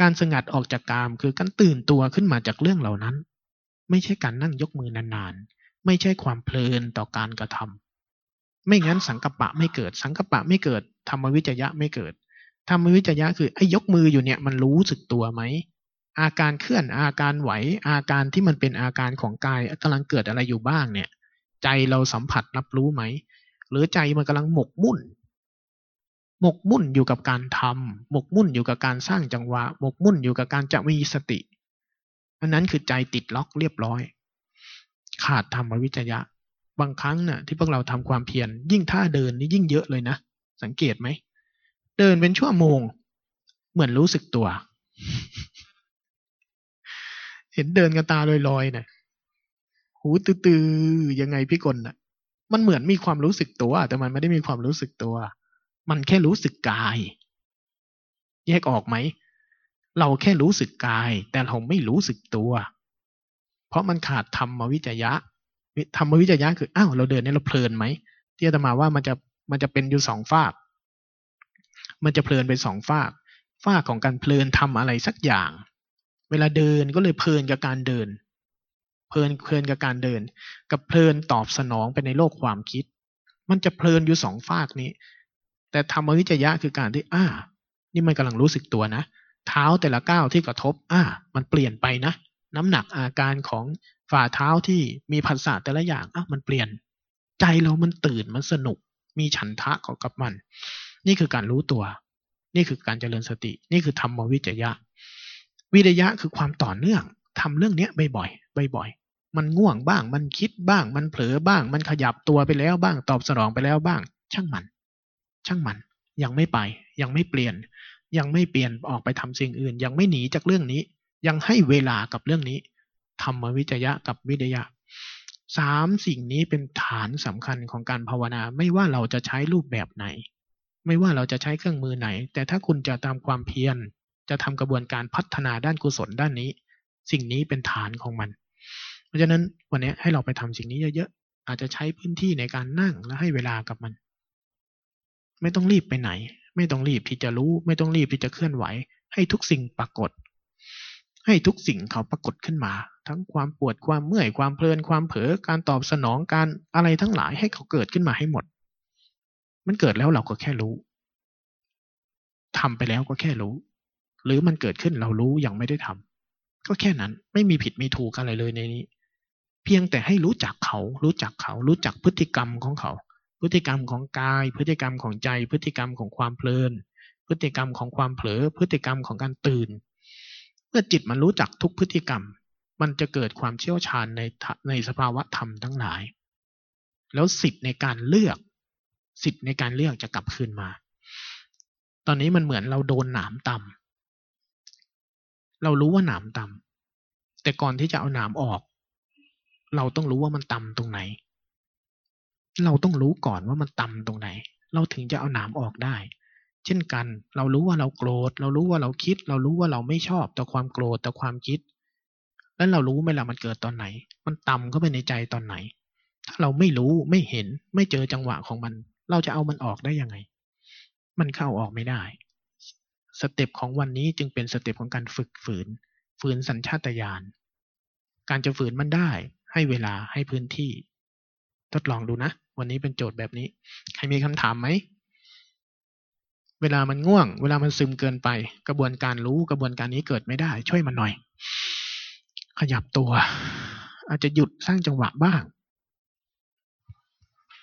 การสงัดออกจากกามคือการตื่นตัวขึ้นมาจากเรื่องเหล่านั้น ไม่ใช่การนั่งยกมือนานๆ ไม่ใช่ความเพลินต่อการกระทำไม่งั้นสังกัปปะไม่เกิด สังกัปปะไม่เกิดธรรมวิจยะไม่เกิดธรรมวิจยะคือไอ้ยกมืออยู่เนี่ยมันรู้สึกตัวไหมอาการเคลื่อนอาการไหวอาการที่มันเป็นอาการของกายกำลังเกิดอะไรอยู่บ้างเนี่ย ใจเราสัมผัสรับรู้ไหม หรือใจมันกำลังหมกมุ่น หมกมุ่นอยู่กับการทำหมกมุ่นอยู่กับการสร้างจังหวะ หมกมุ่นอยู่กับการจะมีสติอันนั้นคือใจติดล็อกเรียบร้อย ขาดธรรมวิจยะ บางครั้งนี่ยที่พวกเราทำความเพียรยิ่งท่าเดินนี่ยิ่งเยอะเลยนะ สังเกตไหม เดินเป็นชั่วโมง เหมือนรู้สึกตัว เห็นเดินกันตาลอยๆนะ่ะหูตื้อๆยังไงพี่กลน่ะ มันเหมือนมีความรู้สึกตัวแต่มันไม่ได้มีความรู้สึกตัว มันแค่รู้สึกกาย แยกออกไหมเราแค่รู้สึกกาย แต่เราไม่รู้สึกตัว เพราะมันขาดธรรมวิจยะธรรมวิจยะคืออ้าวเราเดินเนี่ยเราเพลินไหมที่อาตมาว่ามันจะมันจะเป็นอยู่สองฝาก มันจะเพลินไปสองฝากฝากของการเพลินทำอะไรสักอย่าง เวลาเดินก็เลยเพลินกับการเดิน เพลินเพลินกับการเดิน กับเพลินตอบสนองไปในโลกความคิด มันจะเพลินอยู่สองฝากนี้ แต่ธรรมวิจยะคือการที่อ่านี่มันกำลังรู้สึกตัวนะ เท้าแต่ละก้าวที่กระทบอ่ามันเปลี่ยนไปนะ น้ำหนักอาการของฝ่าเท้าที่มีภาษาแต่ละอย่างอะมันเปลี่ยน ใจเรามันตื่นมันสนุก มีฉันทะของกับมัน นี่คือการรู้ตัว นี่คือการเจริญสติ นี่คือธรรมวิจยะ วิริยะคือความต่อเนื่องทำเรื่องเนี้ยบ่อยๆบ่อยๆมันง่วงบ้าง มันคิดบ้าง มันเผลอบ้าง มันขยับตัวไปแล้วบ้าง ตอบสนองไปแล้วบ้าง ช่างมัน ช่างมัน ยังไม่ไป ยังไม่เปลี่ยน ยังไม่เปลี่ยนออกไปทำสิ่งอื่น ยังไม่หนีจากเรื่องนี้ ยังให้เวลากับเรื่องนี้ ธรรมวิจยะกับวิทยะสามสิ่งนี้เป็นฐานสำคัญของการภาวนา ไม่ว่าเราจะใช้รูปแบบไหน ไม่ว่าเราจะใช้เครื่องมือไหน แต่ถ้าคุณจะตามความเพียรจะทำกระบวนการพัฒนาด้านกุศลด้านนี้ สิ่งนี้เป็นฐานของมัน เพราะฉะนั้นวันนี้ให้เราไปทำสิ่งนี้เยอะๆอาจจะใช้พื้นที่ในการนั่งและให้เวลากับมัน ไม่ต้องรีบไปไหน ไม่ต้องรีบที่จะรู้ ไม่ต้องรีบที่จะเคลื่อนไหว ให้ทุกสิ่งปรากฏ ให้ทุกสิ่งเขาปรากฏขึ้นมา ทั้งความปวดความเมื่อยความเพลินความเผลอการตอบสนองการอะไรทั้งหลายให้เขาเกิดขึ้นมาให้หมด มันเกิดแล้วเราก็แค่รู้ทำไปแล้วก็แค่รู้ หรือมันเกิดขึ้นเรารู้ยังไม่ได้ทำก็แค่นั้นไม่มีผิดมีถูกอะไรเลยในนี้ เพียงแต่ให้รู้จักเขา รู้จักเขา รู้จักพฤติกรรมของเขา พฤติกรรมของกาย พฤติกรรมของใจ พฤติกรรมของความเพลิน พฤติกรรมของความเผลอ พฤติกรรมของการตื่น เมื่อจิตมันรู้จักทุกพฤติกรรม มันจะเกิดความเชี่ยวชาญในในสภาวะธรรมทั้งหลาย แล้วสิทธิ์ในการเลือก สิทธิ์ในการเลือกจะกลับคืนมา ตอนนี้มันเหมือนเราโดนหนามตำเรารู้ว่าหนามตำแต่ก่อนที่จะเอาหนามออก เราต้องรู้ว่ามันตำตรงไหน เราต้องรู้ก่อนว่ามันตำตรงไหน เราถึงจะเอาหนามออกได้ เช่นกัน เรารู้ว่าเราโกรธ เรารู้ว่าเราคิด เรารู้ว่าเราไม่ชอบต่อความโกรธต่อความคิด แล้วเรารู้ไหมล่ะมันเกิดตอนไหน มันต่ำเข้าไปในใจตอนไหน ถ้าเราไม่รู้ไม่เห็นไม่เจอจังหวะของมัน เราจะเอามันออกได้ยังไง มันเข้าออกไม่ได้ สเต็ปของวันนี้จึงเป็นสเต็ปของการฝึกฝืน ฝืนสัญชาตญาณ การจะฝืนมันได้ ให้เวลาให้พื้นที่ ทดลองดูนะ วันนี้เป็นโจทย์แบบนี้ ใครมีคำถามไหม เวลามันง่วง เวลามันซึมเกินไป กระบวนการรู้กระบวนการนี้เกิดไม่ได้ ช่วยมันหน่อย ขยับตัว อาจจะหยุดสร้างจังหวะบ้าง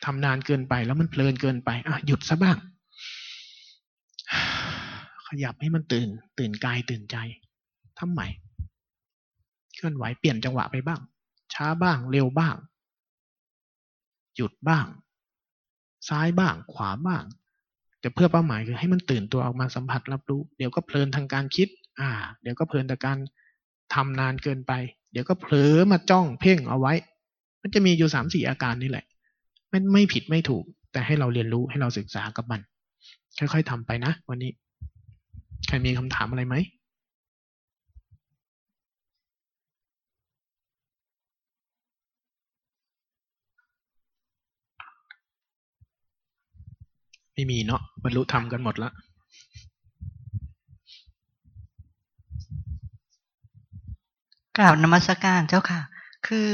ทำนานเกินไปแล้วมันเพลินเกินไปอะหยุดซะบ้าง ขยับให้มันตื่น ตื่นกายตื่นใจทำใหม่เคลื่อนไหวเปลี่ยนจังหวะไปบ้าง ช้าบ้าง เร็วบ้าง หยุดบ้าง ซ้ายบ้าง ขวาบ้าง แต่เพื่อเป้าหมายคือให้มันตื่นตัวออกมาสัมผัสรับรู้ เดี๋ยวก็เพลินทางการคิด อ่า เดี๋ยวก็เพลินแต่การทำนานเกินไป เดี๋ยวก็เผลอมาจ้องเพ่งเอาไว้ มันจะมีอยู่สามสี่อาการนี่แหละไม่ไม่ผิดไม่ถูก แต่ให้เราเรียนรู้ให้เราศึกษากับมัน ค่อยๆทำไปนะ วันนี้ ใครมีคำถามอะไรไหม ไม่มีเนาะบรรลุธรรมกันหมดแล้วกล่าวนมัสการเจ้าค่ะ คือ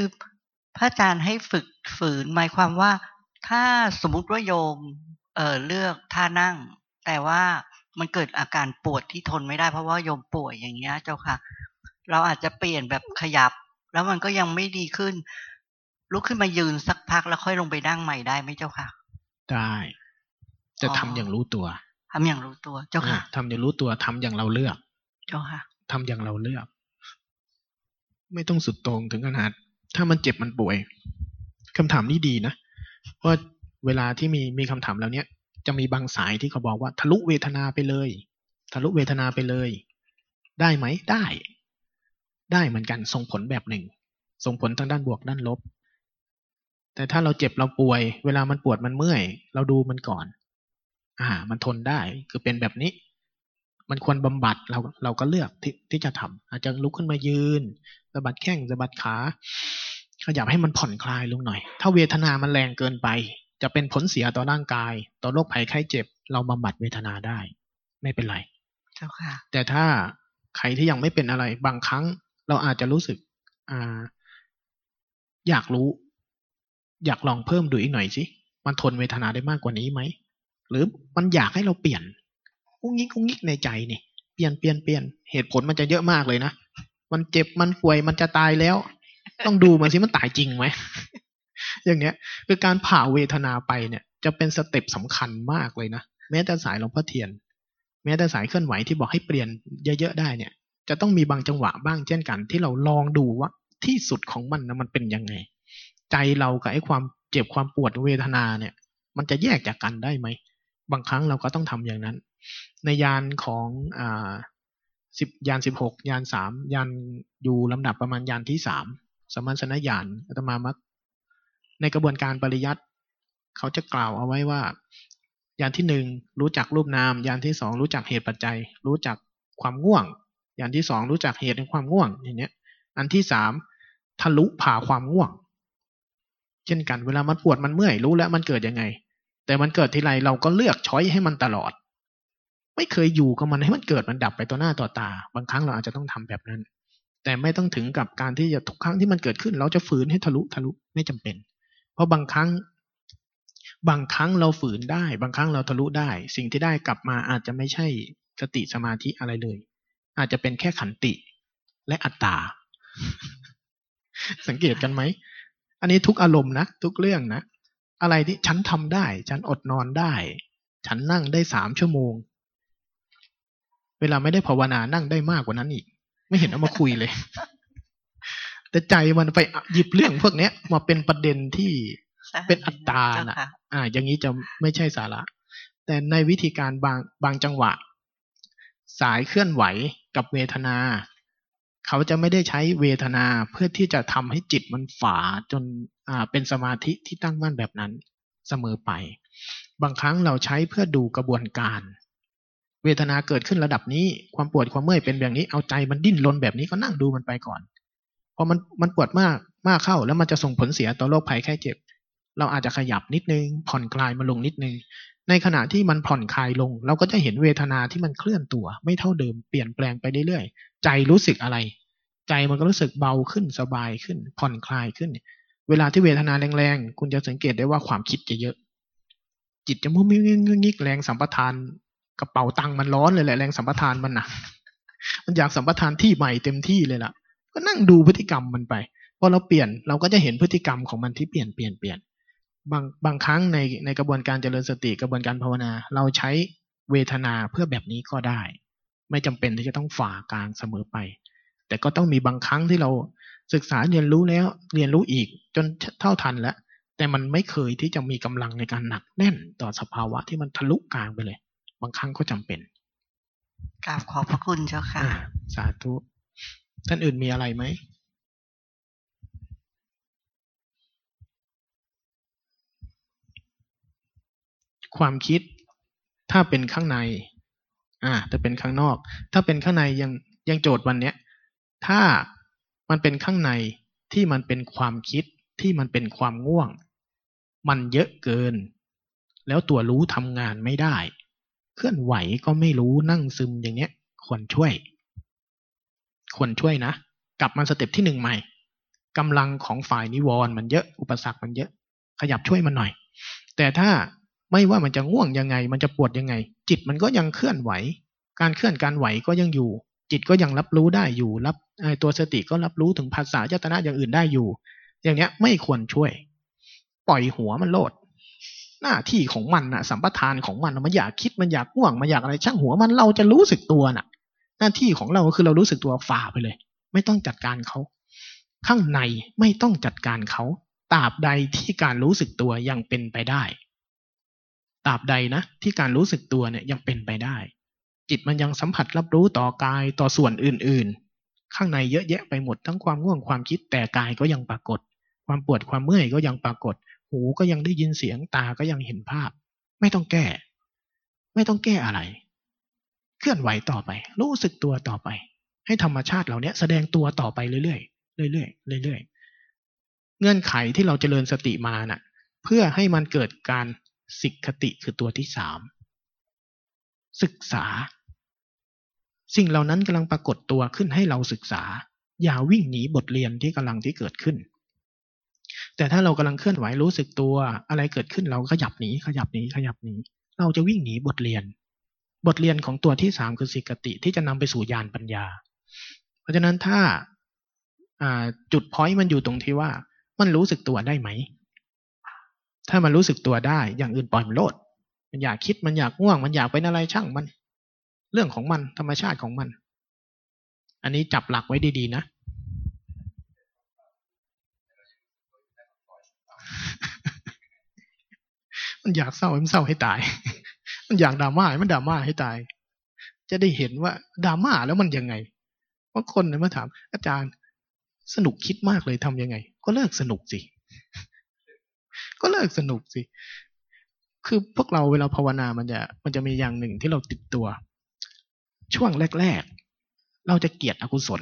พระอาจารย์ให้ฝึกฝืนหมายความว่า ถ้าสมมุติว่าโยมเออเลือกท่านั่ง แต่ว่ามันเกิดอาการปวดที่ทนไม่ได้เพราะว่าโยมป่วยอย่างเงี้ยเจ้าค่ะ เราอาจจะเปลี่ยนแบบขยับ แล้วมันก็ยังไม่ดีขึ้น ลุกขึ้นมายืนสักพักแล้วค่อยลงไปนั่งใหม่ได้ไหมเจ้าค่ะ ได้ จะทำอย่างรู้ตัวทำอย่างรู้ตัว เจ้าค่ะทำอย่างรู้ตัวทำอย่างเราเลือก เจ้าค่ะทำอย่างเราเลือก ไม่ต้องสุดตรงถึงขนาด ถ้ามันเจ็บมันป่วยคำถามนี้ดีนะเพราะเวลาที่มีมีคำถามแล้วเนี้ยจะมีบางสายที่เขาบอกว่า ทะลุเวทนาไปเลย ทะลุเวทนาไปเลย ได้ไหมได้ ได้เหมือนกันส่งผลแบบหนึ่งส่งผลทางด้านบวกด้านลบ แต่ถ้าเราเจ็บเราป่วย เวลามันปวดมันเมื่อย เราดูมันก่อน อ่า มันทนได้คือเป็นแบบนี้ มันควรบำบัดเราเราก็เลือกที่ที่จะทำอาจจะลุกขึ้นมายืนสะบัดแข้งสะบัดขาขยับให้มันผ่อนคลายลงหน่อย ถ้าเวทนามันแรงเกินไป จะเป็นผลเสียต่อร่างกาย ต่อโรคภัยไข้เจ็บ เราบำบัดเวทนาได้ ไม่เป็นไรเจ้าค่ะ แต่ถ้าใครที่ยังไม่เป็นอะไรบางครั้ง เราอาจจะรู้สึกอ่าอยากรู้ อยากลองเพิ่มดูอีกหน่อยสิ มันทนเวทนาได้มากกว่านี้ไหม หรือมันอยากให้เราเปลี่ยนกุ้งงิกกุ้งงิกในใจนี่เปลี่ยนเปลี่ยนเปลี่ยนเหตุผลมันจะเยอะมากเลยนะมันเจ็บมันป่วยมันจะตายแล้ว ต้องดูมันสิมันตายจริงไหมอย่างเนี้ย คือการผ่าเวทนาไปเนี่ย จะเป็นสเต็ปสำคัญมากเลยนะแม้แต่สายหลวงพ่อเทียน แม้แต่สายเคลื่อนไหวที่บอกให้เปลี่ยนเยอะๆได้เนี่ย จะต้องมีบางจังหวะบ้างเช่นกัน ที่เราลองดูว่าที่สุดของมันนะมันเป็นยังไง ใจเรากับไอ้ความเจ็บความปวดเวทนาเนี่ย มันจะแยกจากกันได้ไหม บางครั้งเราก็ต้องทำอย่างนั้น ในยานของอ่าสิบยานสิบหกยานสามยานอยู่ลำดับประมาณยานที่สามสมัญชนะยานอาตมามักในกระบวนการปริยัติเขาจะกล่าวเอาไว้ว่า ยานที่หนึ่งรู้จักรูปนาม ยานที่สองรู้จักเหตุปัจจัย รู้จักความง่วง ยานที่สองรู้จักเหตุในความง่วงอย่างเนี้ย อันที่สามทะลุผ่าความง่วง เช่นกันเวลามันปวดมันเมื่อยรู้แล้วมันเกิดยังไง แต่มันเกิดทีไรเราก็เลือกช้อยให้มันตลอด ไม่เคยอยู่กับมันให้มันเกิดมันดับไปต่อหน้าต่อตา บางครั้งเราอาจจะต้องทำแบบนั้น แต่ไม่ต้องถึงกับการที่จะทุกครั้งที่มันเกิดขึ้น เราจะฝืนให้ทะลุทะลุไม่จำเป็น เพราะบางครั้ง บางครั้งเราฝืนได้ บางครั้งเราทะลุได้ สิ่งที่ได้กลับมาอาจจะไม่ใช่สติสมาธิอะไรเลย อาจจะเป็นแค่ขันติและอัตตา สังเกตกันไหม อันนี้ทุกอารมณ์นะ ทุกเรื่องนะ อะไรที่ฉันทำได้ ฉันอดนอนได้ ฉันนั่งได้สามชั่วโมง เวลาไม่ได้ภาวนานั่งได้มากกว่านั้นอีก ไม่เห็นเอามาคุยเลย แต่ใจมันไปหยิบเรื่องพวกเนี้ยมาเป็นประเด็นที่เป็นอัตตานะอ่า อย่างนี้จะไม่ใช่สาระ แต่ในวิธีการบางบางจังหวะ สายเคลื่อนไหวกับเวทนา เขาจะไม่ได้ใช้เวทนาเพื่อที่จะทำให้จิตมันฝาจนอ่าเป็นสมาธิที่ตั้งมั่นแบบนั้นเสมอไป บางครั้งเราใช้เพื่อดูกระบวนการ เวทนาเกิดขึ้นระดับนี้ ความปวดความเมื่อยเป็นแบบนี้เอาใจมันดิ้นรนแบบนี้ก็นั่งดูมันไปก่อนพอมันมันปวดมากมากเข้าแล้วมันจะส่งผลเสียต่อโรคภัยแค่เจ็บ เราอาจจะขยับนิดนึง ผ่อนคลายมาลงนิดนึง ในขณะที่มันผ่อนคลายลง เราก็จะเห็นเวทนาที่มันเคลื่อนตัว ไม่เท่าเดิมเปลี่ยนแปลงไปเรื่อย ใจรู้สึกอะไร ใจมันก็รู้สึกเบาขึ้นสบายขึ้น ผ่อนคลายขึ้น เวลาที่เวทนาแรงๆ คุณจะสังเกตได้ว่าความคิดจะเยอะ จิตจะมุ่งมิ่งงิกแรงสัมปทานกระเป๋าตังค์มันร้อนเลยแหละแรงสัมปทานมันหนักมันอยากสัมปทานที่ใหม่เต็มที่เลยล่ะ ก็นั่งดูพฤติกรรมมันไปพอเราเปลี่ยนเราก็จะเห็นพฤติกรรมของมันที่เปลี่ยนเปลี่ยนเปลี่ยนบางบางครั้งในในกระบวนการเจริญสติกระบวนการภาวนา เราใช้เวทนาเพื่อแบบนี้ก็ได้ ไม่จำเป็นที่จะต้องฝ่ากลางเสมอไป แต่ก็ต้องมีบางครั้งที่เราศึกษาเรียนรู้แล้วเรียนรู้อีกจนเท่าทันแล้ว แต่มันไม่เคยที่จะมีกำลังในการหนักแน่นต่อสภาวะที่มันทะลุกลางไปเลย บางครั้งก็จำเป็นกราบขอบพระคุณเจ้าค่ะ สาธุ ท่านอื่นมีอะไรไหม ความคิดถ้าเป็นข้างใน อ่าถ้าเป็นข้างนอก ถ้าเป็นข้างในยังยังโจทย์วันเนี้ยถ้ามันเป็นข้างในที่มันเป็นความคิดที่มันเป็นความง่วง มันเยอะเกิน แล้วตัวรู้ทำงานไม่ได้ เคลื่อนไหวก็ไม่รู้นั่งซึมอย่างเนี้ยควรช่วยควรช่วยนะ กลับมา step ที่หนึ่งใหม่กำลังของฝ่ายนิวรณ์มันเยอะอุปสรรคมันเยอะ ขยับช่วยมันหน่อย แต่ถ้าไม่ว่ามันจะง่วงยังไง มันจะปวดยังไง จิตมันก็ยังเคลื่อนไหว การเคลื่อนการไหวก็ยังอยู่ จิตก็ยังรับรู้ได้อยู่ รับตัวสติก็รับรู้ถึงผัสสะอายตนะอย่างอื่นได้อยู่ อย่างเนี้ยไม่ควรช่วย ปล่อยหัวมันโลด หน้าที่ของมันน่ะสัมปทานของมันมันอยากคิดมันอยากง่วงมันอยากอะไรช่างหัวมันเราจะรู้สึกตัวน่ะ หน้าที่ของเราคือเรารู้สึกตัวฝ่าไปเลย ไม่ต้องจัดการเขาข้างในไม่ต้องจัดการเขาตราบใดที่การรู้สึกตัวยังเป็นไปได้ ตราบใดนะ ที่การรู้สึกตัวเนี่ยยังเป็นไปได้ จิตมันยังสัมผัสรับรู้ต่อกายต่อส่วนอื่นๆ ข้างในเยอะแยะไปหมดทั้งความง่วงความคิดแต่กายก็ยังปรากฏ ความปวดความเมื่อยก็ยังปรากฏ หูก็ยังได้ยินเสียงตาก็ยังเห็นภาพ ไม่ต้องแก้ ไม่ต้องแก้อะไร เคลื่อนไหวต่อไป รู้สึกตัวต่อไป ให้ธรรมชาติเหล่านี้แสดงตัวต่อไปเรื่อยๆเรื่อยๆเรื่อยๆเงื่อนไขที่เราจเจริญสติมาน่ะ เพื่อให้มันเกิดการ สิกขติคือตัวที่สามศึกษา สิ่งเหล่านั้นกำลังปรากฏตัวขึ้นให้เราศึกษา อย่าวิ่งหนีบทเรียนที่กำลังที่เกิดขึ้น แต่ถ้าเรากำลังเคลื่อนไหวรู้สึกตัวอะไรเกิดขึ้นเราขยับหนีขยับหนีขยับหนีเราจะวิ่งหนีบทเรียน บทเรียนของตัวที่สามคือสิกติที่จะนำไปสู่ญาณปัญญา เพราะฉะนั้นถ้าจุดพอยต์มันอยู่ตรงที่ว่ามันรู้สึกตัวได้ไหม ถ้ามันรู้สึกตัวได้ อย่างอื่นปล่อยมันโลด มันอยากคิดมันอยากง่วง มันอยากเป็นอะไรช่างมัน เรื่องของมันธรรมชาติของมัน อันนี้จับหลักไว้ดีๆนะ มันอยากเศร้ามันเศร้าให้ตาย มันอยากดราม่ามันดราม่าให้ตาย จะได้เห็นว่าดราม่าแล้วมันยังไงบางคนเนี่ยมาถาม อาจารย์สนุกคิดมากเลยทำยังไง ก็เลิกสนุกสิ ก็เลิกสนุกสิ คือพวกเราเวลาภาวนามันจะ มันจะมีอย่างหนึ่งที่เราติดตัว ช่วงแรก ๆ เราจะเกลียดอกุศล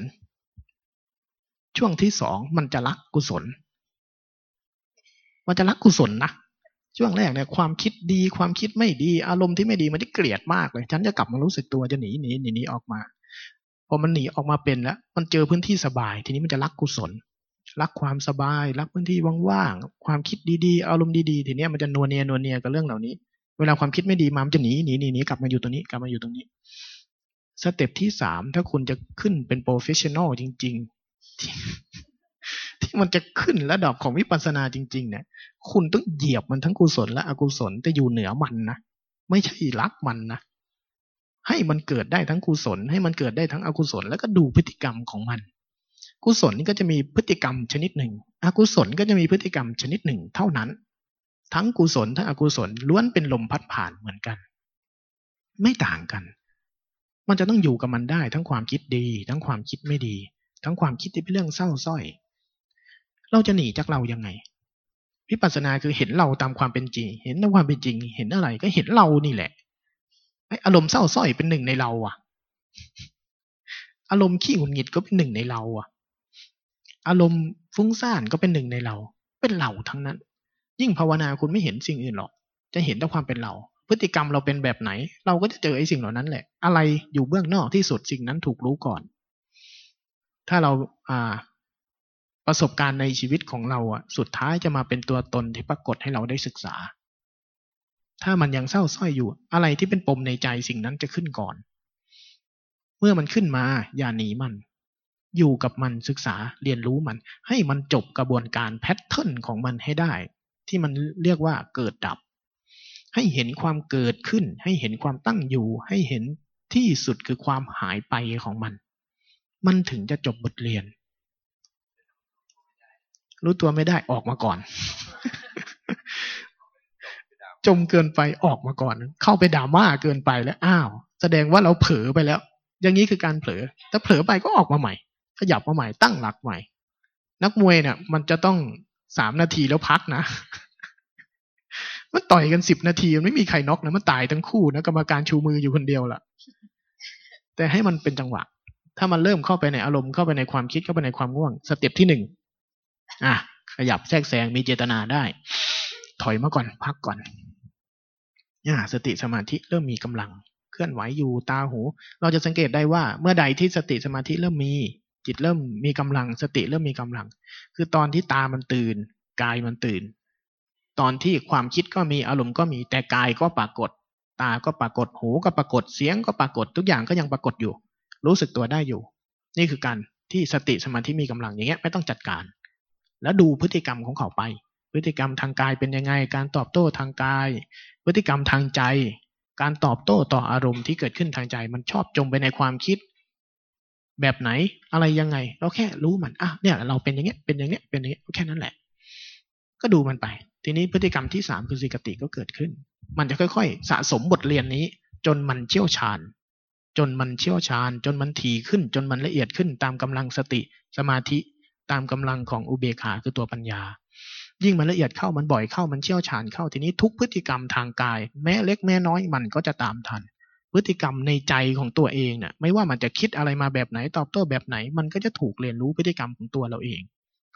ช่วงที่สองมันจะรักกุศล มันจะรักกุศลนะช่วงแรกเนี่ยความคิดดีความคิดไม่ดี อารมณ์ที่ไม่ดีมันจะเกลียดมากเลยฉันจะกลับมารู้สึกตัวจะหนีหนีหนีหนีออกมาพอมันหนีออกมาเป็นแล้ว มันเจอพื้นที่สบาย ทีนี้มันจะรักกุศล รักความสบาย รักพื้นที่ว่างๆความคิดดีๆอารมณ์ดีๆทีนี้มันจะนัวเนียนัวเนียกับเรื่องเหล่านี้ เวลาความคิดไม่ดีมามันจะหนีหนีหนีหนีกลับมาอยู่ตรงนี้กลับมาอยู่ตรงนี้ step ที่สามถ้าคุณจะขึ้นเป็น professional จริง ๆที่มันจะขึ้นระดับของวิปัสสนาจริง ๆ เนี่ย คุณต้องเหยียบมันทั้งกุศลและอกุศลแต่อยู่เหนือมันนะ ไม่ใช่รักมันนะ ให้มันเกิดได้ทั้งกุศล ให้มันเกิดได้ทั้งอกุศล แล้วก็ดูพฤติกรรมของมัน กุศลนี่ก็จะมีพฤติกรรมชนิดหนึ่ง อกุศลก็จะมีพฤติกรรมชนิดหนึ่งเท่านั้น ทั้งกุศลทั้งอกุศลล้วนเป็นลมพัดผ่านเหมือนกัน ไม่ต่างกัน มันจะต้องอยู่กับมันได้ทั้งความคิดดี ทั้งความคิดไม่ดี ทั้งความคิดที่เป็นเรื่องเศร้าส้อย เราจะหนีจากเรายังไงวิปัสสนาคือเห็นเราตามความเป็นจริง เห็นตามความเป็นจริง เห็นอะไรก็เห็นเรานี่แหละอารมณ์เศร้าส้อยเป็นหนึ่งในเรา อะ อารมณ์ขี้หงุดหงิดก็เป็นหนึ่งในเรา อะ อารมณ์ฟุ้งซ่านก็เป็นหนึ่งในเรา เป็นเราทั้งนั้น ยิ่งภาวนาคุณไม่เห็นสิ่งอื่นหรอก จะเห็นแต่ความเป็นเรา พฤติกรรมเราเป็นแบบไหน เราก็จะเจอไอ้สิ่งเหล่านั้นแหละ อะไรอยู่เบื้องนอกที่สุดสิ่งนั้นถูกรู้ก่อน ถ้าเราอ่าประสบการณ์ในชีวิตของเราอะ สุดท้ายจะมาเป็นตัวตนที่ปรากฏให้เราได้ศึกษา ถ้ามันยังเศร้าส้อยอยู่ อะไรที่เป็นปมในใจสิ่งนั้นจะขึ้นก่อน เมื่อมันขึ้นมาอย่าหนีมัน อยู่กับมันศึกษาเรียนรู้มัน ให้มันจบกระบวนการแพทเทิร์นของมันให้ได้ ที่มันเรียกว่าเกิดดับ ให้เห็นความเกิดขึ้น ให้เห็นความตั้งอยู่ ให้เห็นที่สุดคือความหายไปของมัน มันถึงจะจบบทเรียน รู้ตัวไม่ได้ออกมาก่อน จมเกินไปออกมาก่อน เข้าไปด่าม่าเกินไปแล้วอ้าว แสดงว่าเราเผลอไปแล้ว อย่างนี้คือการเผลอถ้าเผลอไปก็ออกมาใหม่ ขยับมาใหม่ตั้งหลักใหม่ นักมวยเนี่ย มันจะต้องสามนาทีแล้วพักนะมันต่อยกันสิบนาทีมันไม่มีใครน็อกนะมันตายทั้งคู่นะกรรมการชูมืออยู่คนเดียวล่ะ แต่ให้มันเป็นจังหวะ ถ้ามันเริ่มเข้าไปในอารมณ์เข้าไปในความคิดเข้าไปในความง่วง สเต็ปที่หนึ่งอะขยับแทรกแซงมีเจตนาได้ ถอยมาก่อนพักก่อนอ่าสติสมาธิเริ่มมีกำลัง เคลื่อนไหวอยู่ตาหู เราจะสังเกตได้ว่าเมื่อใดที่สติสมาธิเริ่มมี จิตเริ่มมีกำลังสติเริ่มมีกำลัง คือตอนที่ตามันตื่น กายมันตื่น ตอนที่ความคิดก็มีอารมณ์ก็มีแต่กายก็ปรากฏ ตาก็ปรากฏหูก็ปรากฏเสียงก็ปรากฏทุกอย่างก็ยังปรากฏอยู่ รู้สึกตัวได้อยู่ นี่คือการที่สติสมาธิมีกำลังอย่างเงี้ยไม่ต้องจัดการ แล้วดูพฤติกรรมของเขาไป พฤติกรรมทางกายเป็นยังไง การตอบโต้ทางกาย พฤติกรรมทางใจ การตอบโต้ต่ออารมณ์ที่เกิดขึ้นทางใจ มันชอบจมไปในความคิด แบบไหนอะไรยังไง เราแค่รู้มันอะเนี่ยเราเป็นอย่างเงี้ยเป็นอย่างเงี้ยเป็นอย่างเงี้ยแค่นั้นแหละ ก็ดูมันไป ทีนี้พฤติกรรมที่สามคือสิกติก็เกิดขึ้น มันจะค่อยๆ สะสมบทเรียนนี้ จนมันเชี่ยวชาญ จนมันเชี่ยวชาญ จนมันถี่ขึ้น จนมันละเอียดขึ้น ตามกำลังสติสมาธิตามกำลังของอุเบกขาคือตัวปัญญา ยิ่งมันละเอียดเข้ามันบ่อยเข้ามันเชี่ยวชาญเข้าทีนี้ทุกพฤติกรรมทางกาย แม้เล็กแม้น้อยมันก็จะตามทัน พฤติกรรมในใจของตัวเองเนี่ยไม่ว่ามันจะคิดอะไรมาแบบไหนตอบโต้แบบไหน มันก็จะถูกเรียนรู้พฤติกรรมของตัวเราเอง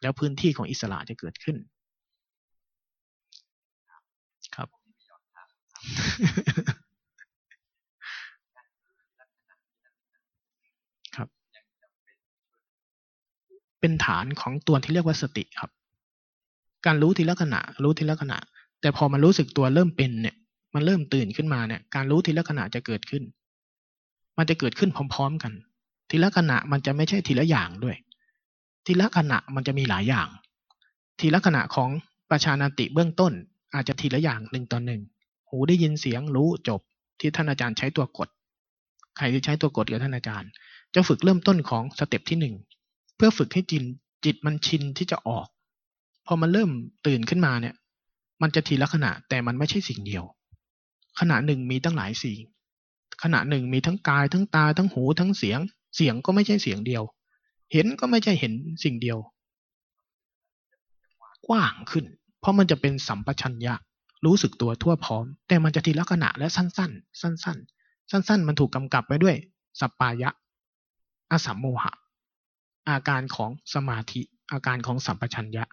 แล้วพื้นที่ของอิสระจะเกิดขึ้น ครับ ครับ เป็นฐานของตัวที่เรียกว่าสติครับ การรู้ทีละขณะ รู้ทีละขณะ แต่พอมันรู้สึกตัวเริ่มเป็นเนี่ย มันเริ่มตื่นขึ้นมาเนี่ย การรู้ทีละขณะจะเกิดขึ้น มันจะเกิดขึ้นพร้อม ๆกัน ทีละขณะมันจะไม่ใช่ทีละอย่างด้วย ทีละขณะมันจะมีหลายอย่าง ทีละขณะของประชานาติเบื้องต้น อาจจะทีละอย่างหนึ่งต่อหนึ่ง หูได้ยินเสียงรู้จบ ที่ท่านอาจารย์ใช้ตัวกด ใครที่ใช้ตัวกดกับท่านอาจารย์ จะฝึกเริ่มต้นของสเต็ปที่หนึ่งเพื่อฝึกให้จินจิตมันชินที่จะออก พอมันเริ่มตื่นขึ้นมาเนี่ย มันจะทีละขณะแต่มันไม่ใช่สิ่งเดียว ขณะหนึ่งมีตั้งหลายสิ่งขณะหนึ่งมีทั้งกายทั้งตาทั้งหูทั้งเสียง เสียงก็ไม่ใช่เสียงเดียว เห็นก็ไม่ใช่เห็นสิ่งเดียว กว้างขึ้น เพราะมันจะเป็นสัมปชัญญะ รู้สึกตัวทั่วพร้อม แต่มันจะทีละขณะและสั้น ๆ สั้น ๆ สั้น ๆ มันถูกกำกับไว้ด้วยสัปปายะอสัมโมหะ อาการของสมาธิ อาการของสัมปชัญญะ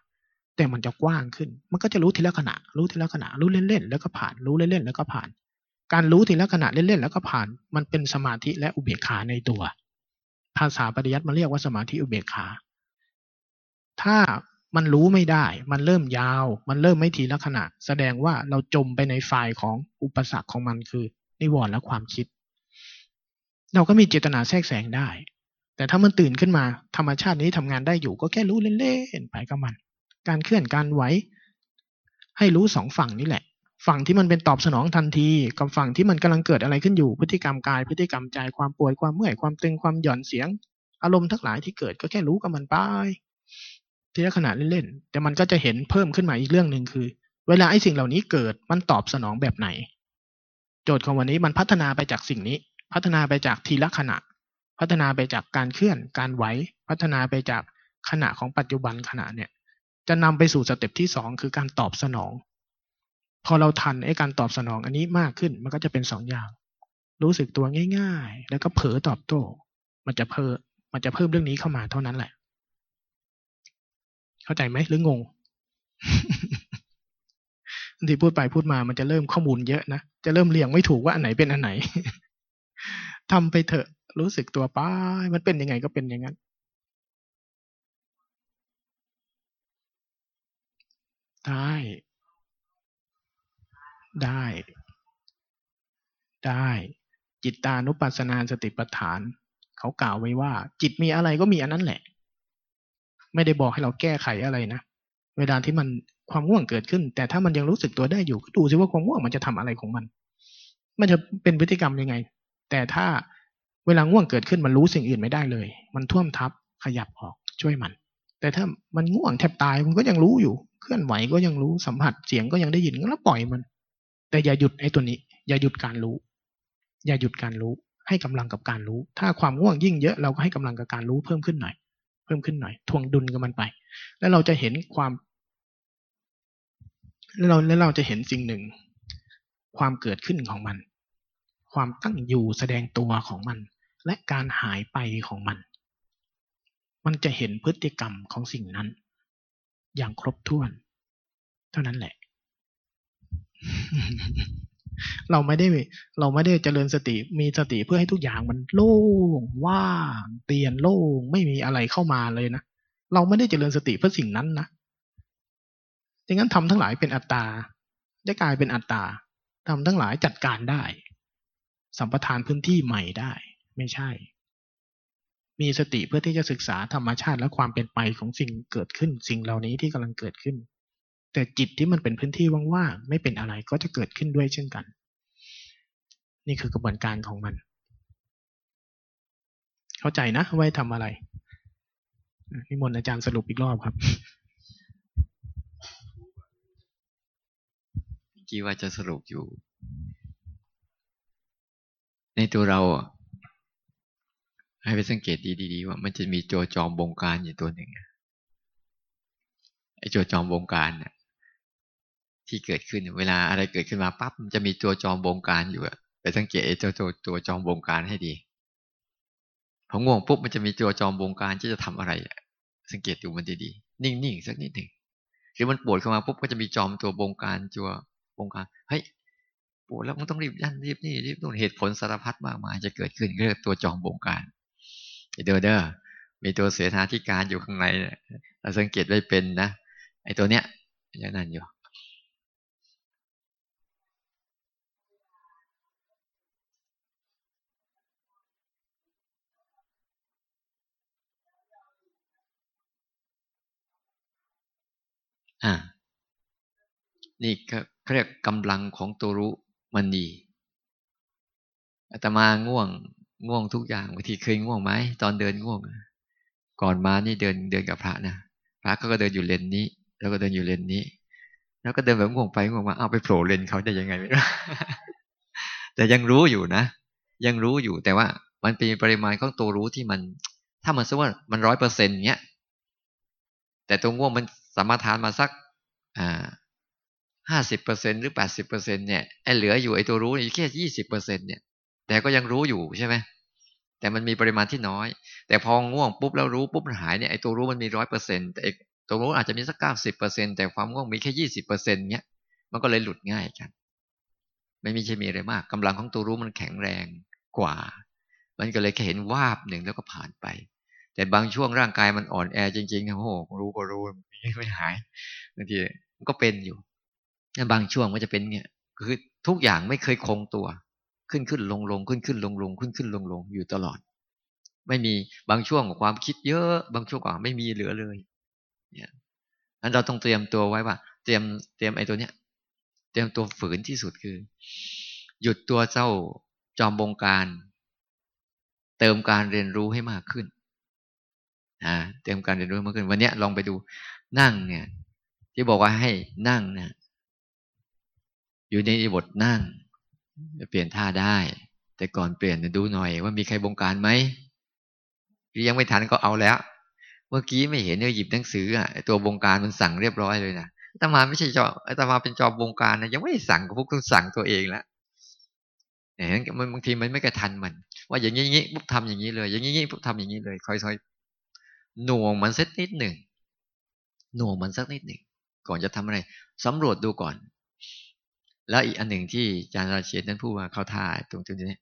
แต่มันจะกว้างขึ้น มันก็จะรู้ทีละขณะ รู้ทีละขณะ รู้เล่นๆ แล้วก็ผ่าน รู้เล่นๆ แล้วก็ผ่าน การรู้ทีละขณะเล่นๆ แล้วก็ผ่าน มันเป็นสมาธิและอุเบกขาในตัว ภาษาปริยัติมันเรียกว่าสมาธิอุเบกขา ถ้ามันรู้ไม่ได้ มันเริ่มยาว มันเริ่มไม่ทีละขณะ แสดงว่าเราจมไปในฝ่ายของอุปสรรคของมันคือนิวรณ์และความคิด เราก็มีเจตนาแทรกแซงได้ แต่ถ้ามันตื่นขึ้นมา ธรรมชาตินี้ทำงานได้อยู่ ก็แค่รู้เล่นๆ ไปกับมัน การเคลื่อนการไหว ให้รู้สองฝั่งนี่แหละ ฝั่งที่มันเป็นตอบสนองทันที กับฝั่งที่มันกำลังเกิดอะไรขึ้นอยู่พฤติกรรมกายพฤติกรรมใจความปวดความเมื่อยความตึงความหย่อนเสียง อารมณ์ทั้งหลายที่เกิดก็แค่รู้กับมันไปทีละขณะเล่นๆแต่มันก็จะเห็นเพิ่มขึ้นมาอีกเรื่องหนึ่งคือ เวลาไอ้สิ่งเหล่านี้เกิดมันตอบสนองแบบไหน โจทย์ของวันนี้มันพัฒนาไปจากสิ่งนี้ พัฒนาไปจากทีละขณะ พัฒนาไปจากการเคลื่อนการไหว พัฒนาไปจากขณะของปัจจุบันขณะเนี่ย จะนำไปสู่สเต็ปที่สองคือการตอบสนอง พอเราทันไอ้การตอบสนองอันนี้มากขึ้นมันก็จะเป็นสองอย่าง รู้สึกตัวง่าย ๆ แล้วก็เผลอตอบโต้มันจะเพิ่มมันจะเพิ่มเรื่องนี้เข้ามาเท่านั้นแหละ เข้าใจไหมหรืองงที่พูดไปพูดมามันจะเริ่มข้อมูลเยอะนะจะเริ่มเรียงไม่ถูกว่าอันไหนเป็นอันไหนทำไปเถอะรู้สึกตัวป้ายมันเป็นยังไงก็เป็นอย่างนั้น ได้ ได้ ได้ จิตตานุปัสสนาสติปัฏฐาน เขากล่าวไว้ว่า จิตมีอะไรก็มีอันนั้นแหละ ไม่ได้บอกให้เราแก้ไขอะไรนะ เวลาที่มันความง่วงเกิดขึ้น แต่ถ้ามันยังรู้สึกตัวได้อยู่ก็ดูซิว่าความง่วงมันจะทำอะไรของมัน มันจะเป็นพฤติกรรมยังไง แต่ถ้าเวลาง่วงเกิดขึ้นมันรู้สิ่งอื่นไม่ได้เลย มันท่วมทับขยับออกช่วยมัน แต่ถ้ามันง่วงแทบตายมันก็ยังรู้อยู่ เคลื่อนไหวก็ยังรู้สัมผัสเสียงก็ยังได้ยินก็ปล่อยมัน แต่อย่าหยุดไอ้ตัวนี้ อย่าหยุดการรู้ อย่าหยุดการรู้ ให้กำลังกับการรู้ ถ้าความง่วงยิ่งเยอะเราก็ให้กำลังกับการรู้เพิ่มขึ้นหน่อย เพิ่มขึ้นหน่อย ทวงดุลกับมันไป แล้วเราจะเห็นความแล้วเราแล้วเราจะเห็นสิ่งหนึ่ง ความเกิดขึ้นของมัน ความตั้งอยู่แสดงตัวของมัน และการหายไปของมัน มันจะเห็นพฤติกรรมของสิ่งนั้น อย่างครบถ้วน เท่านั้นแหละ เราไม่ได้เราไม่ได้เจริญสติมีสติเพื่อให้ทุกอย่างมันโล่งว่างเตียนโล่งไม่มีอะไรเข้ามาเลยนะเราไม่ได้เจริญสติเพื่อสิ่งนั้นนะดังนั้นทำทั้งหลายเป็นอัตตาจะกลายเป็นอัตตาทำทั้งหลายจัดการได้ สัมปทานพื้นที่ใหม่ได้ ไม่ใช่ มีสติเพื่อที่จะศึกษาธรรมชาติและความเป็นไปของสิ่งเกิดขึ้น สิ่งเหล่านี้ที่กำลังเกิดขึ้น แต่จิตที่มันเป็นพื้นที่ว่างๆไม่เป็นอะไรก็จะเกิดขึ้นด้วยเช่นกัน นี่คือกระบวนการของมัน เข้าใจนะไว้ทำอะไรนิมนต์อาจารย์สรุปอีกรอบครับกี้ว่าจะสรุปอยู่ ในตัวเรา ให้ไปสังเกตดีๆว่ามันจะมีตัวจอมบงการอยู่ตัวหนึ่งไอ้ตัวจอมบงการเนี่ยที่เกิดขึ้นเวลาอะไรเกิดขึ้นมาปั๊บมันจะมีตัวจอมบงการอยู่อะไปสังเกตไอ้ตัวตัวตัวจอมบงการให้ดีพอง่วงปุ๊บมันจะมีตัวจอมบงการที่จะทำอะไร สังเกตดูมันดีๆนิ่งๆสักนิดหนึ่งหรือมันปวดเข้ามาปุ๊บก็จะมีจอมตัวบงการตัวบงการเฮ้ยปวดแล้วมันต้องรีบยันรีบนี่รีบนู่นเหตุผลสารพัดมากมายจะเกิดขึ้นเรียกตัวจอมบงการ เด้อเด้อมีตัวเสนาธิการอยู่ข้างในเราสังเกตไว้เป็นนะ ไอ้ตัวเนี้ยย่างนั้นอยู่อ่า นี่เขาเรียกกำลังของตัวรู้มันดีอาตมาง่วง ง่วงทุกอย่างบางทีเคยง่วงไหมตอนเดินง่วง ก่อนมานี่เดินเดินกับพระนะพระเขาก็เดินอยู่เลนนี้ แล้วก็เดินอยู่เลนนี้ แล้วก็เดินแบบง่วงไปง่วงมาเอาไปโผล่เลนเขาได้ยังไงไม่รู้แต่ยังรู้อยู่นะ ยังรู้อยู่แต่ว่ามันเป็นปริมาณของตัวรู้ที่มัน ถ้ามันสมมติว่ามันร้อยเปอร์เซ็นต์เนี้ยแต่ตัวง่วงมันสามารถทานมาสักอ่าห้าสิบเปอร์เซ็นหรือแปดสิบเปอร์เซ็นเนี่ยไอ้เหลืออยู่ไอ้ตัวรู้อยู่แค่ยี่สิบเปอร์เซ็นเนี่ย แต่ก็ยังรู้อยู่ใช่ไหมแต่มันมีปริมาณที่น้อย แต่พอง่วงปุ๊บแล้วรู้ปุ๊บมันหายเนี่ยไอ้ตัวรู้มันมีร้อยเปอร์เซ็นต์แต่ตัวรู้อาจจะมีสักเก้าสิบเปอร์เซ็นต์แต่ความง่วงมีแค่ยี่สิบเปอร์เซ็นต์เนี้ยมันก็เลยหลุดง่ายกัน ไม่มีใช่มีอะไรมากกำลังของตัวรู้มันแข็งแรงกว่า มันก็เลยแค่เห็นวาบหนึ่งแล้วก็ผ่านไป แต่บางช่วงร่างกายมันอ่อนแอจริงๆโอ้โหรู้ก็รู้ไม่หายบางทีมันก็เป็นอยู่บางช่วงมันจะเป็นเนี่ยคือทุกอย่างไม่เคยคงตัว ขึ้นขึ้นลงลงขึ้นขึ้นลงลงขึ้นขึ้นลงลงอยู่ตลอด ไม่มีบางช่วงความคิดเยอะบางช่วงก็ไม่มีเหลือเลยเนี่ยนั้นเราต้องเตรียมตัวไว้ว่า เตรียมเตรียมไอ้ตัวเนี้ย เตรียมตัวฝืนที่สุดคือ หยุดตัวเจ้าจอมบงการ เติมการเรียนรู้ให้มากขึ้นอ่าเติมการเรียนรู้มากขึ้น วันนี้ลองไปดูนั่งเนี่ย ที่บอกว่าให้นั่งเนี่ยอยู่ในบทนั่ง จะเปลี่ยนท่าได้ แต่ก่อนเปลี่ยนดูหน่อย ว่ามีใครบงการไหมยังไม่ทันก็เอาแล้ว เมื่อกี้ไม่เห็นเนี่ยหยิบหนังสืออะตัวบงการมันสั่งเรียบร้อยเลยนะตมาไม่ใช่จอตมาเป็นจอบงการนะยังไม่สั่งก็พวกต้องสั่งตัวเองแล้วเห็นมันบางทีมันไม่กระทันมัน ว่าอย่างนี้งี้ปุ๊บทำอย่างนี้เลย อย่างนี้ปุ๊บทำอย่างนี้เลยค่อยๆหน่วงมันสักนิดหนึ่งหน่วงมันสักนิดหนึ่งก่อนจะทำอะไรสำรวจดูก่อน แล้วอีกอันหนึ่งที่อาจารย์ราเชนนั้นพูดว่าเข้าท่าตรงจุดนี้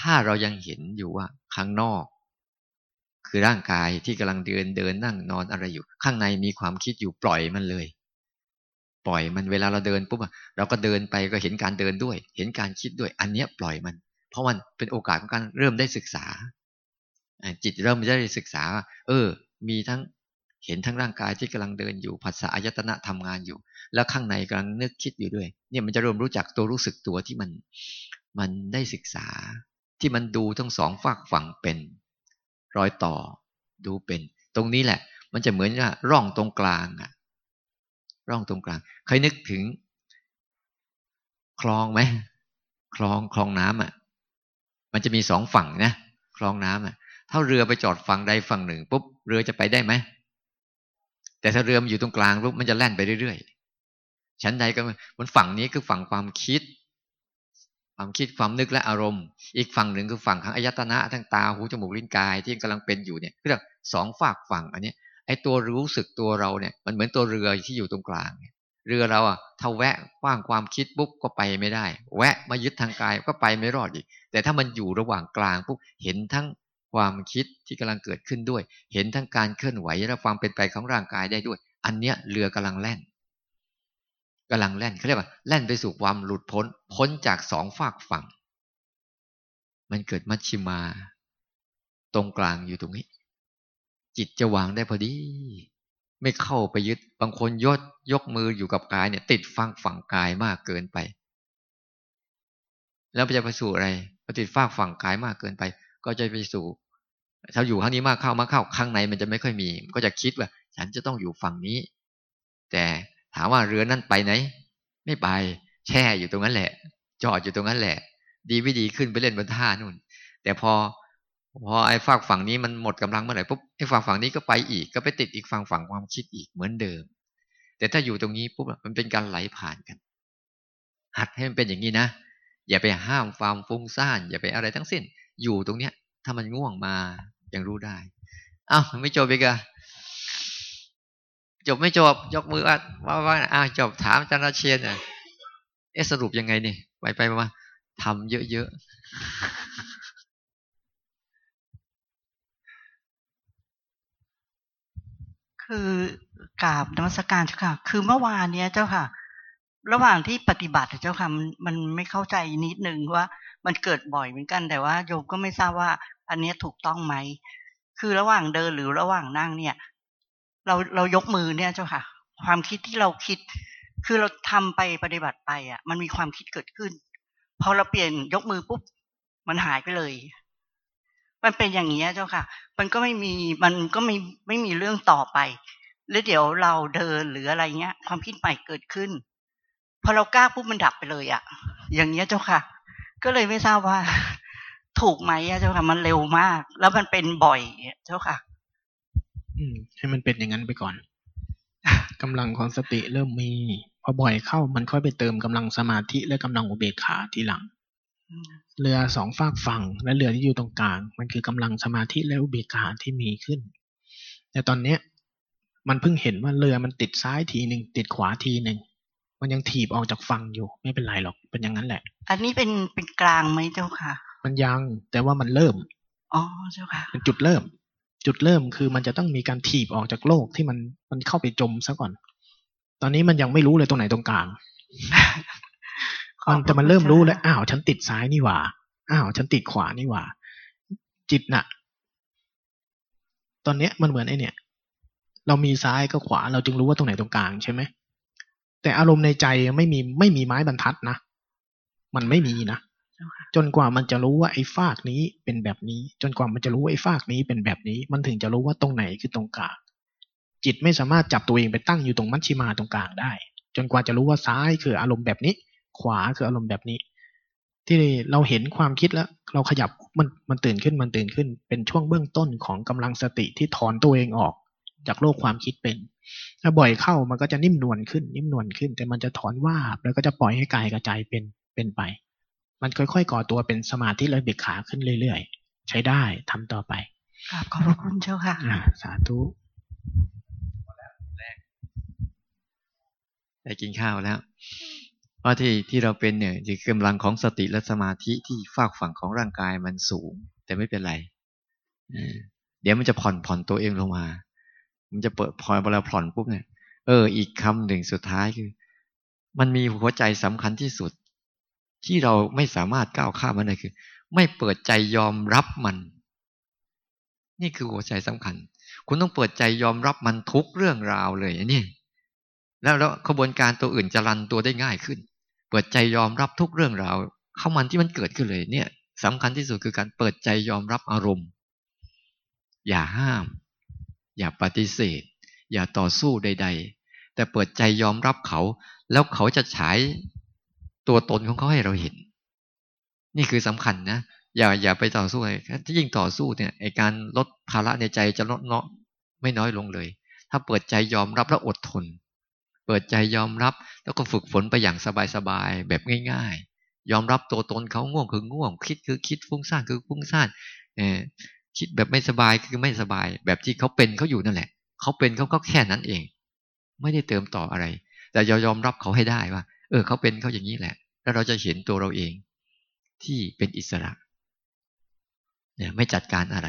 ถ้าเรายังเห็นอยู่ว่าข้างนอก คือร่างกายที่กำลังเดินเดินนั่งนอนอะไรอยู่ ข้างในมีความคิดอยู่ปล่อยมันเลย ปล่อยมันเวลาเราเดินปุ๊บเราก็เดินไปก็เห็นการเดินด้วย เห็นการคิดด้วย อันเนี้ยปล่อยมัน เพราะมันเป็นโอกาสของการเริ่มได้ศึกษาจิตเริ่มได้ศึกษา เออ มีทั้ง เห็นทั้งร่างกายที่กำลังเดินอยู่ภาษาอายตนะทำงานอยู่ แล้วข้างในกำลังนึกคิดอยู่ด้วย เนี่ยมันจะริ่มรู้จักตัวรู้สึกตัวที่มันมันได้ศึกษา ที่มันดูทั้งสองฝากฝั่งเป็นรอยต่อ ดูเป็น ตรงนี้แหละ มันจะเหมือนว่าร่องตรงกลางอะร่องตรงกลางเคยนึกถึง คลองไหมคลองคลองน้ำอะ มันจะมีสองฝั่งนะคลองน้ำอะถ้าเรือไปจอดฝั่งใดฝั่งหนึ่งปุ๊บเรือจะไปได้ไหม แต่ถ้าเรือมันอยู่ตรงกลางปุ๊บมันจะแล่นไปเรื่อยๆชั้นใดก็มันฝั่งนี้คือฝั่งความคิด ความคิดความนึกและอารมณ์ อีกฝั่งหนึ่งคือฝั่งของอายตนะทั้งตาหูจมูกลิ้นกายที่กำลังเป็นอยู่เนี่ยเรียกสองฝากฝั่งอันนี้ไอ้ตัวรู้สึกตัวเราเนี่ย มันเหมือนตัวเรือที่อยู่ตรงกลางเรือเราอะถ้าแวะกว้างความคิดปุ๊บก็ไปไม่ได้ แวะมายึดทางกายก็ไปไม่รอดอีก แต่ถ้ามันอยู่ระหว่างกลางปุ๊บเห็นทั้ง ความคิดที่กำลังเกิดขึ้นด้วย เห็นทั้งการเคลื่อนไหวและความเป็นไปของร่างกายได้ด้วย อันเนี้ยเรือกำลังแล่นกำลังแล่นเขาเรียกว่าแล่นไปสู่ความหลุดพ้น พ้นจากสองฝากฝั่ง มันเกิดมัชชิมา ตรงกลางอยู่ตรงนี้ จิตจะวางได้พอดี ไม่เข้าไปยึดบางคนยดยกมืออยู่กับกายเนี่ย ติดฟังฝั่งกายมากเกินไป แล้วจะไปสู่อะไรพอติดฟากฝั่งกายมากเกินไป ก็จะไปสู่ ถ้าอยู่ข้างนี้มากเข้ามากเข้าข้างในมันจะไม่ค่อยมี ก็จะคิดว่า ฉันจะต้องอยู่ฝั่งนี้ แต่ถามว่าเรือนั้นไปไหน ไม่ไป แช่อยู่ตรงนั้นแหละ จอดอยู่ตรงนั้นแหละ ดีไม่ดีขึ้นไปเล่นบนท่านู่น แต่พอ พอไอ้ฝากฝั่งนี้มันหมดกำลังเมื่อไหร่ปุ๊บไอ้ฝั่งฝั่งนี้ก็ไปอีกก็ไปติดอีกฝั่งฝั่งความคิดอีกเหมือนเดิม แต่ถ้าอยู่ตรงนี้ปุ๊บมันเป็นการไหลผ่านกัน หัดให้มันเป็นอย่างนี้นะอย่าไปห้ามความฟุ้งซ่านอย่าไปอะไรทั้งสิ้น อยู่ตรงเนี้ย ถ้ามันง่วงมา ยังรู้ได้อ้าวไม่จบอีกอะจบไม่จบยกมือว่าว่าว่าอ้าวจบถามอาจารย์เชียนอะเอสรุปยังไงนี่ไปไปมาทำเยอะๆคือกราบนมัสการเจ้าค่ะ คือเมื่อวานเนี้ยเจ้าค่ะ ระหว่างที่ปฏิบัติเจ้าค่ะมันมันไม่เข้าใจนิดนึงว่า มันเกิดบ่อยเหมือนกัน แต่ว่าโยมก็ไม่ทราบว่า อันนี้ถูกต้องไหม คือระหว่างเดินหรือระหว่างนั่งเนี่ย เราเรายกมือเนี่ยเจ้าค่ะ ความคิดที่เราคิด คือเราทำไปปฏิบัติไปอะ มันมีความคิดเกิดขึ้น พอเราเปลี่ยนยกมือปุ๊บ มันหายไปเลย มันเป็นอย่างนี้เจ้าค่ะ มันก็ไม่มีมันก็ไม่ไม่มีเรื่องต่อไป แล้วเดี๋ยวเราเดินหรืออะไรเงี้ย ความคิดใหม่เกิดขึ้นพอเรากล้าปุ๊บมันดับไปเลยอะ่ะ อย่างเงี้ยเจ้าค่ะ ก็เลยไม่ทราบว่า ถูกไหมเจ้าค่ะมันเร็วมาก แล้วมันเป็นบ่อยเจ้าค่ะ อืม ให้มันเป็นอย่างนั้นไปก่อนกำลังของสติเริ่มมีพอบ่อยเข้ามันค่อยไปเติมกำลังสมาธิและกำลังอุเบกขาทีหลัง เรือสองฝากฝั่ง และเรือที่อยู่ตรงกลาง มันคือกำลังสมาธิและอุเบกขาที่มีขึ้น แต่ตอนเนี้ย มันเพิ่งเห็นว่าเรือมันติดซ้ายทีหนึ่งติดขวาทีหนึ่งมันยังถีบออกจากฝั่งอยู่ ไม่เป็นไรหรอกเป็นอย่างนั้นแหละ อันนี้เป็นเป็นกลางไหมเจ้าค่ะ มันยัง แต่ว่ามันเริ่มอ๋อเจ้าค่ะเป็นจุดเริ่ม จุดเริ่มคือมันจะต้องมีการถีบออกจากโลกที่มันมันเข้าไปจมซะก่อน ตอนนี้มันยังไม่รู้เลยตรงไหนตรงกลางมันแต่มันเริ่มรู้แล้วอ้าวฉันติดซ้ายนี่หว่าอ้าวฉันติดขวานี่หว่า จิตน่ะ ตอนเนี้ยมันเหมือนไอเนี่ย เรามีซ้ายก็ขวา เราจึงรู้ว่าตรงไหนตรงกลางใช่ไหมแต่อารมณ์ในใจไม่มีไม่มีไม้บรรทัดนะมันไม่มีนะ จนกว่ามันจะรู้ว่าไอ้ฟากนี้เป็นแบบนี้ จนกว่ามันจะรู้ว่าไอ้ฟากนี้เป็นแบบนี้ มันถึงจะรู้ว่าตรงไหนคือตรงกลางจิตไม่สามารถจับตัวเองไปตั้งอยู่ตรงมัชชิมาตรงกลางได้ จนกว่าจะรู้ว่าซ้ายคืออารมณ์แบบนี้ ขวาคืออารมณ์แบบนี้ ที่เราเห็นความคิดแล้ว เราขยับมันมันตื่นขึ้นมันตื่นขึ้น เป็นช่วงเบื้องต้นของกำลังสติที่ถอนตัวเองออก จากโลกความคิดเป็นถ้าบ่อยเข้ามันก็จะนิ่มนวลขึ้น นิ่มนวลขึ้น แต่มันจะถอนว่าบแล้วก็จะปล่อยให้กายกระจายเป็นเป็นไป มันค่อยๆก่อตัวเป็นสมาธิเลยเบิกขาขึ้นเรื่อยๆ ใช้ได้ทำต่อไปขอบพระคุณเจ้าค่ะสาธุได้กินข้าวแล้วเพราะที่ที่เราเป็นเนี่ยคือกำลังของสติและสมาธิที่ฝากฝั่งของร่างกายมันสูง แต่ไม่เป็นไรเดี๋ยวมันจะผ่อนผ่อนตัวเองลงมา มันจะเปิดพอเวลาผ่อนปุ๊บเนี่ย เออ อีกคำหนึ่งสุดท้ายคือ มันมีหัวใจสำคัญที่สุด ที่เราไม่สามารถก้าวข้ามมันได้คือ ไม่เปิดใจยอมรับมัน นี่คือหัวใจสำคัญ คุณต้องเปิดใจยอมรับมันทุกเรื่องราวเลยนี่แล้วแล้วขบวนการตัวอื่นจะรันตัวได้ง่ายขึ้น เปิดใจยอมรับทุกเรื่องราวเข้ามันที่มันเกิดขึ้นเลย เนี่ยสำคัญที่สุดคือการเปิดใจยอมรับอารมณ์ อย่าห้าม อย่าปฏิเสธ อย่าต่อสู้ใด ๆ แต่เปิดใจยอมรับเขา แล้วเขาจะฉาย ตัวตนของเขาให้เราเห็น นี่คือสำคัญนะอย่าอย่าไปต่อสู้เลยถ้ายิ่งต่อสู้เนี่ยไอการลดภาระในใจจะลดเนาะไม่น้อยลงเลย ถ้าเปิดใจยอมรับแล้วอดทน เปิดใจยอมรับแล้วก็ฝึกฝนไปอย่างสบายๆแบบง่าย ๆ ยอมรับตัวตนเขาง่วงคือง่วง คิดคือคิดฟุ้งซ่านคือฟุ้งซ่านเคิดแบบไม่สบายคือไม่สบาย แบบที่เขาเป็นเขาอยู่นั่นแหละ เขาเป็นเขาก็แค่นั้นเอง ไม่ได้เติมต่ออะไร แต่ยอมรับเขาให้ได้ว่า เออเขาเป็นเขาอย่างนี้แหละ แล้วเราจะเห็นตัวเราเองที่เป็นอิสระเนี่ยไม่จัดการอะไร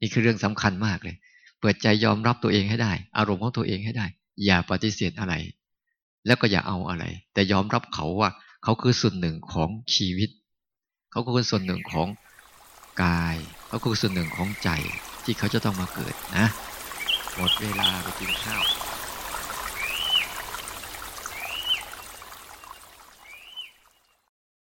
นี่คือเรื่องสำคัญมากเลย เปิดใจยอมรับตัวเองให้ได้ อารมณ์ของตัวเองให้ได้ อย่าปฏิเสธอะไร แล้วก็อย่าเอาอะไร แต่ยอมรับเขาว่า เขาคือส่วนหนึ่งของชีวิต เขาคือส่วนหนึ่งของกายก็คือส่วนหนึ่งของใจที่เขาจะต้องมาเกิดนะ หมดเวลาไปกินข้าว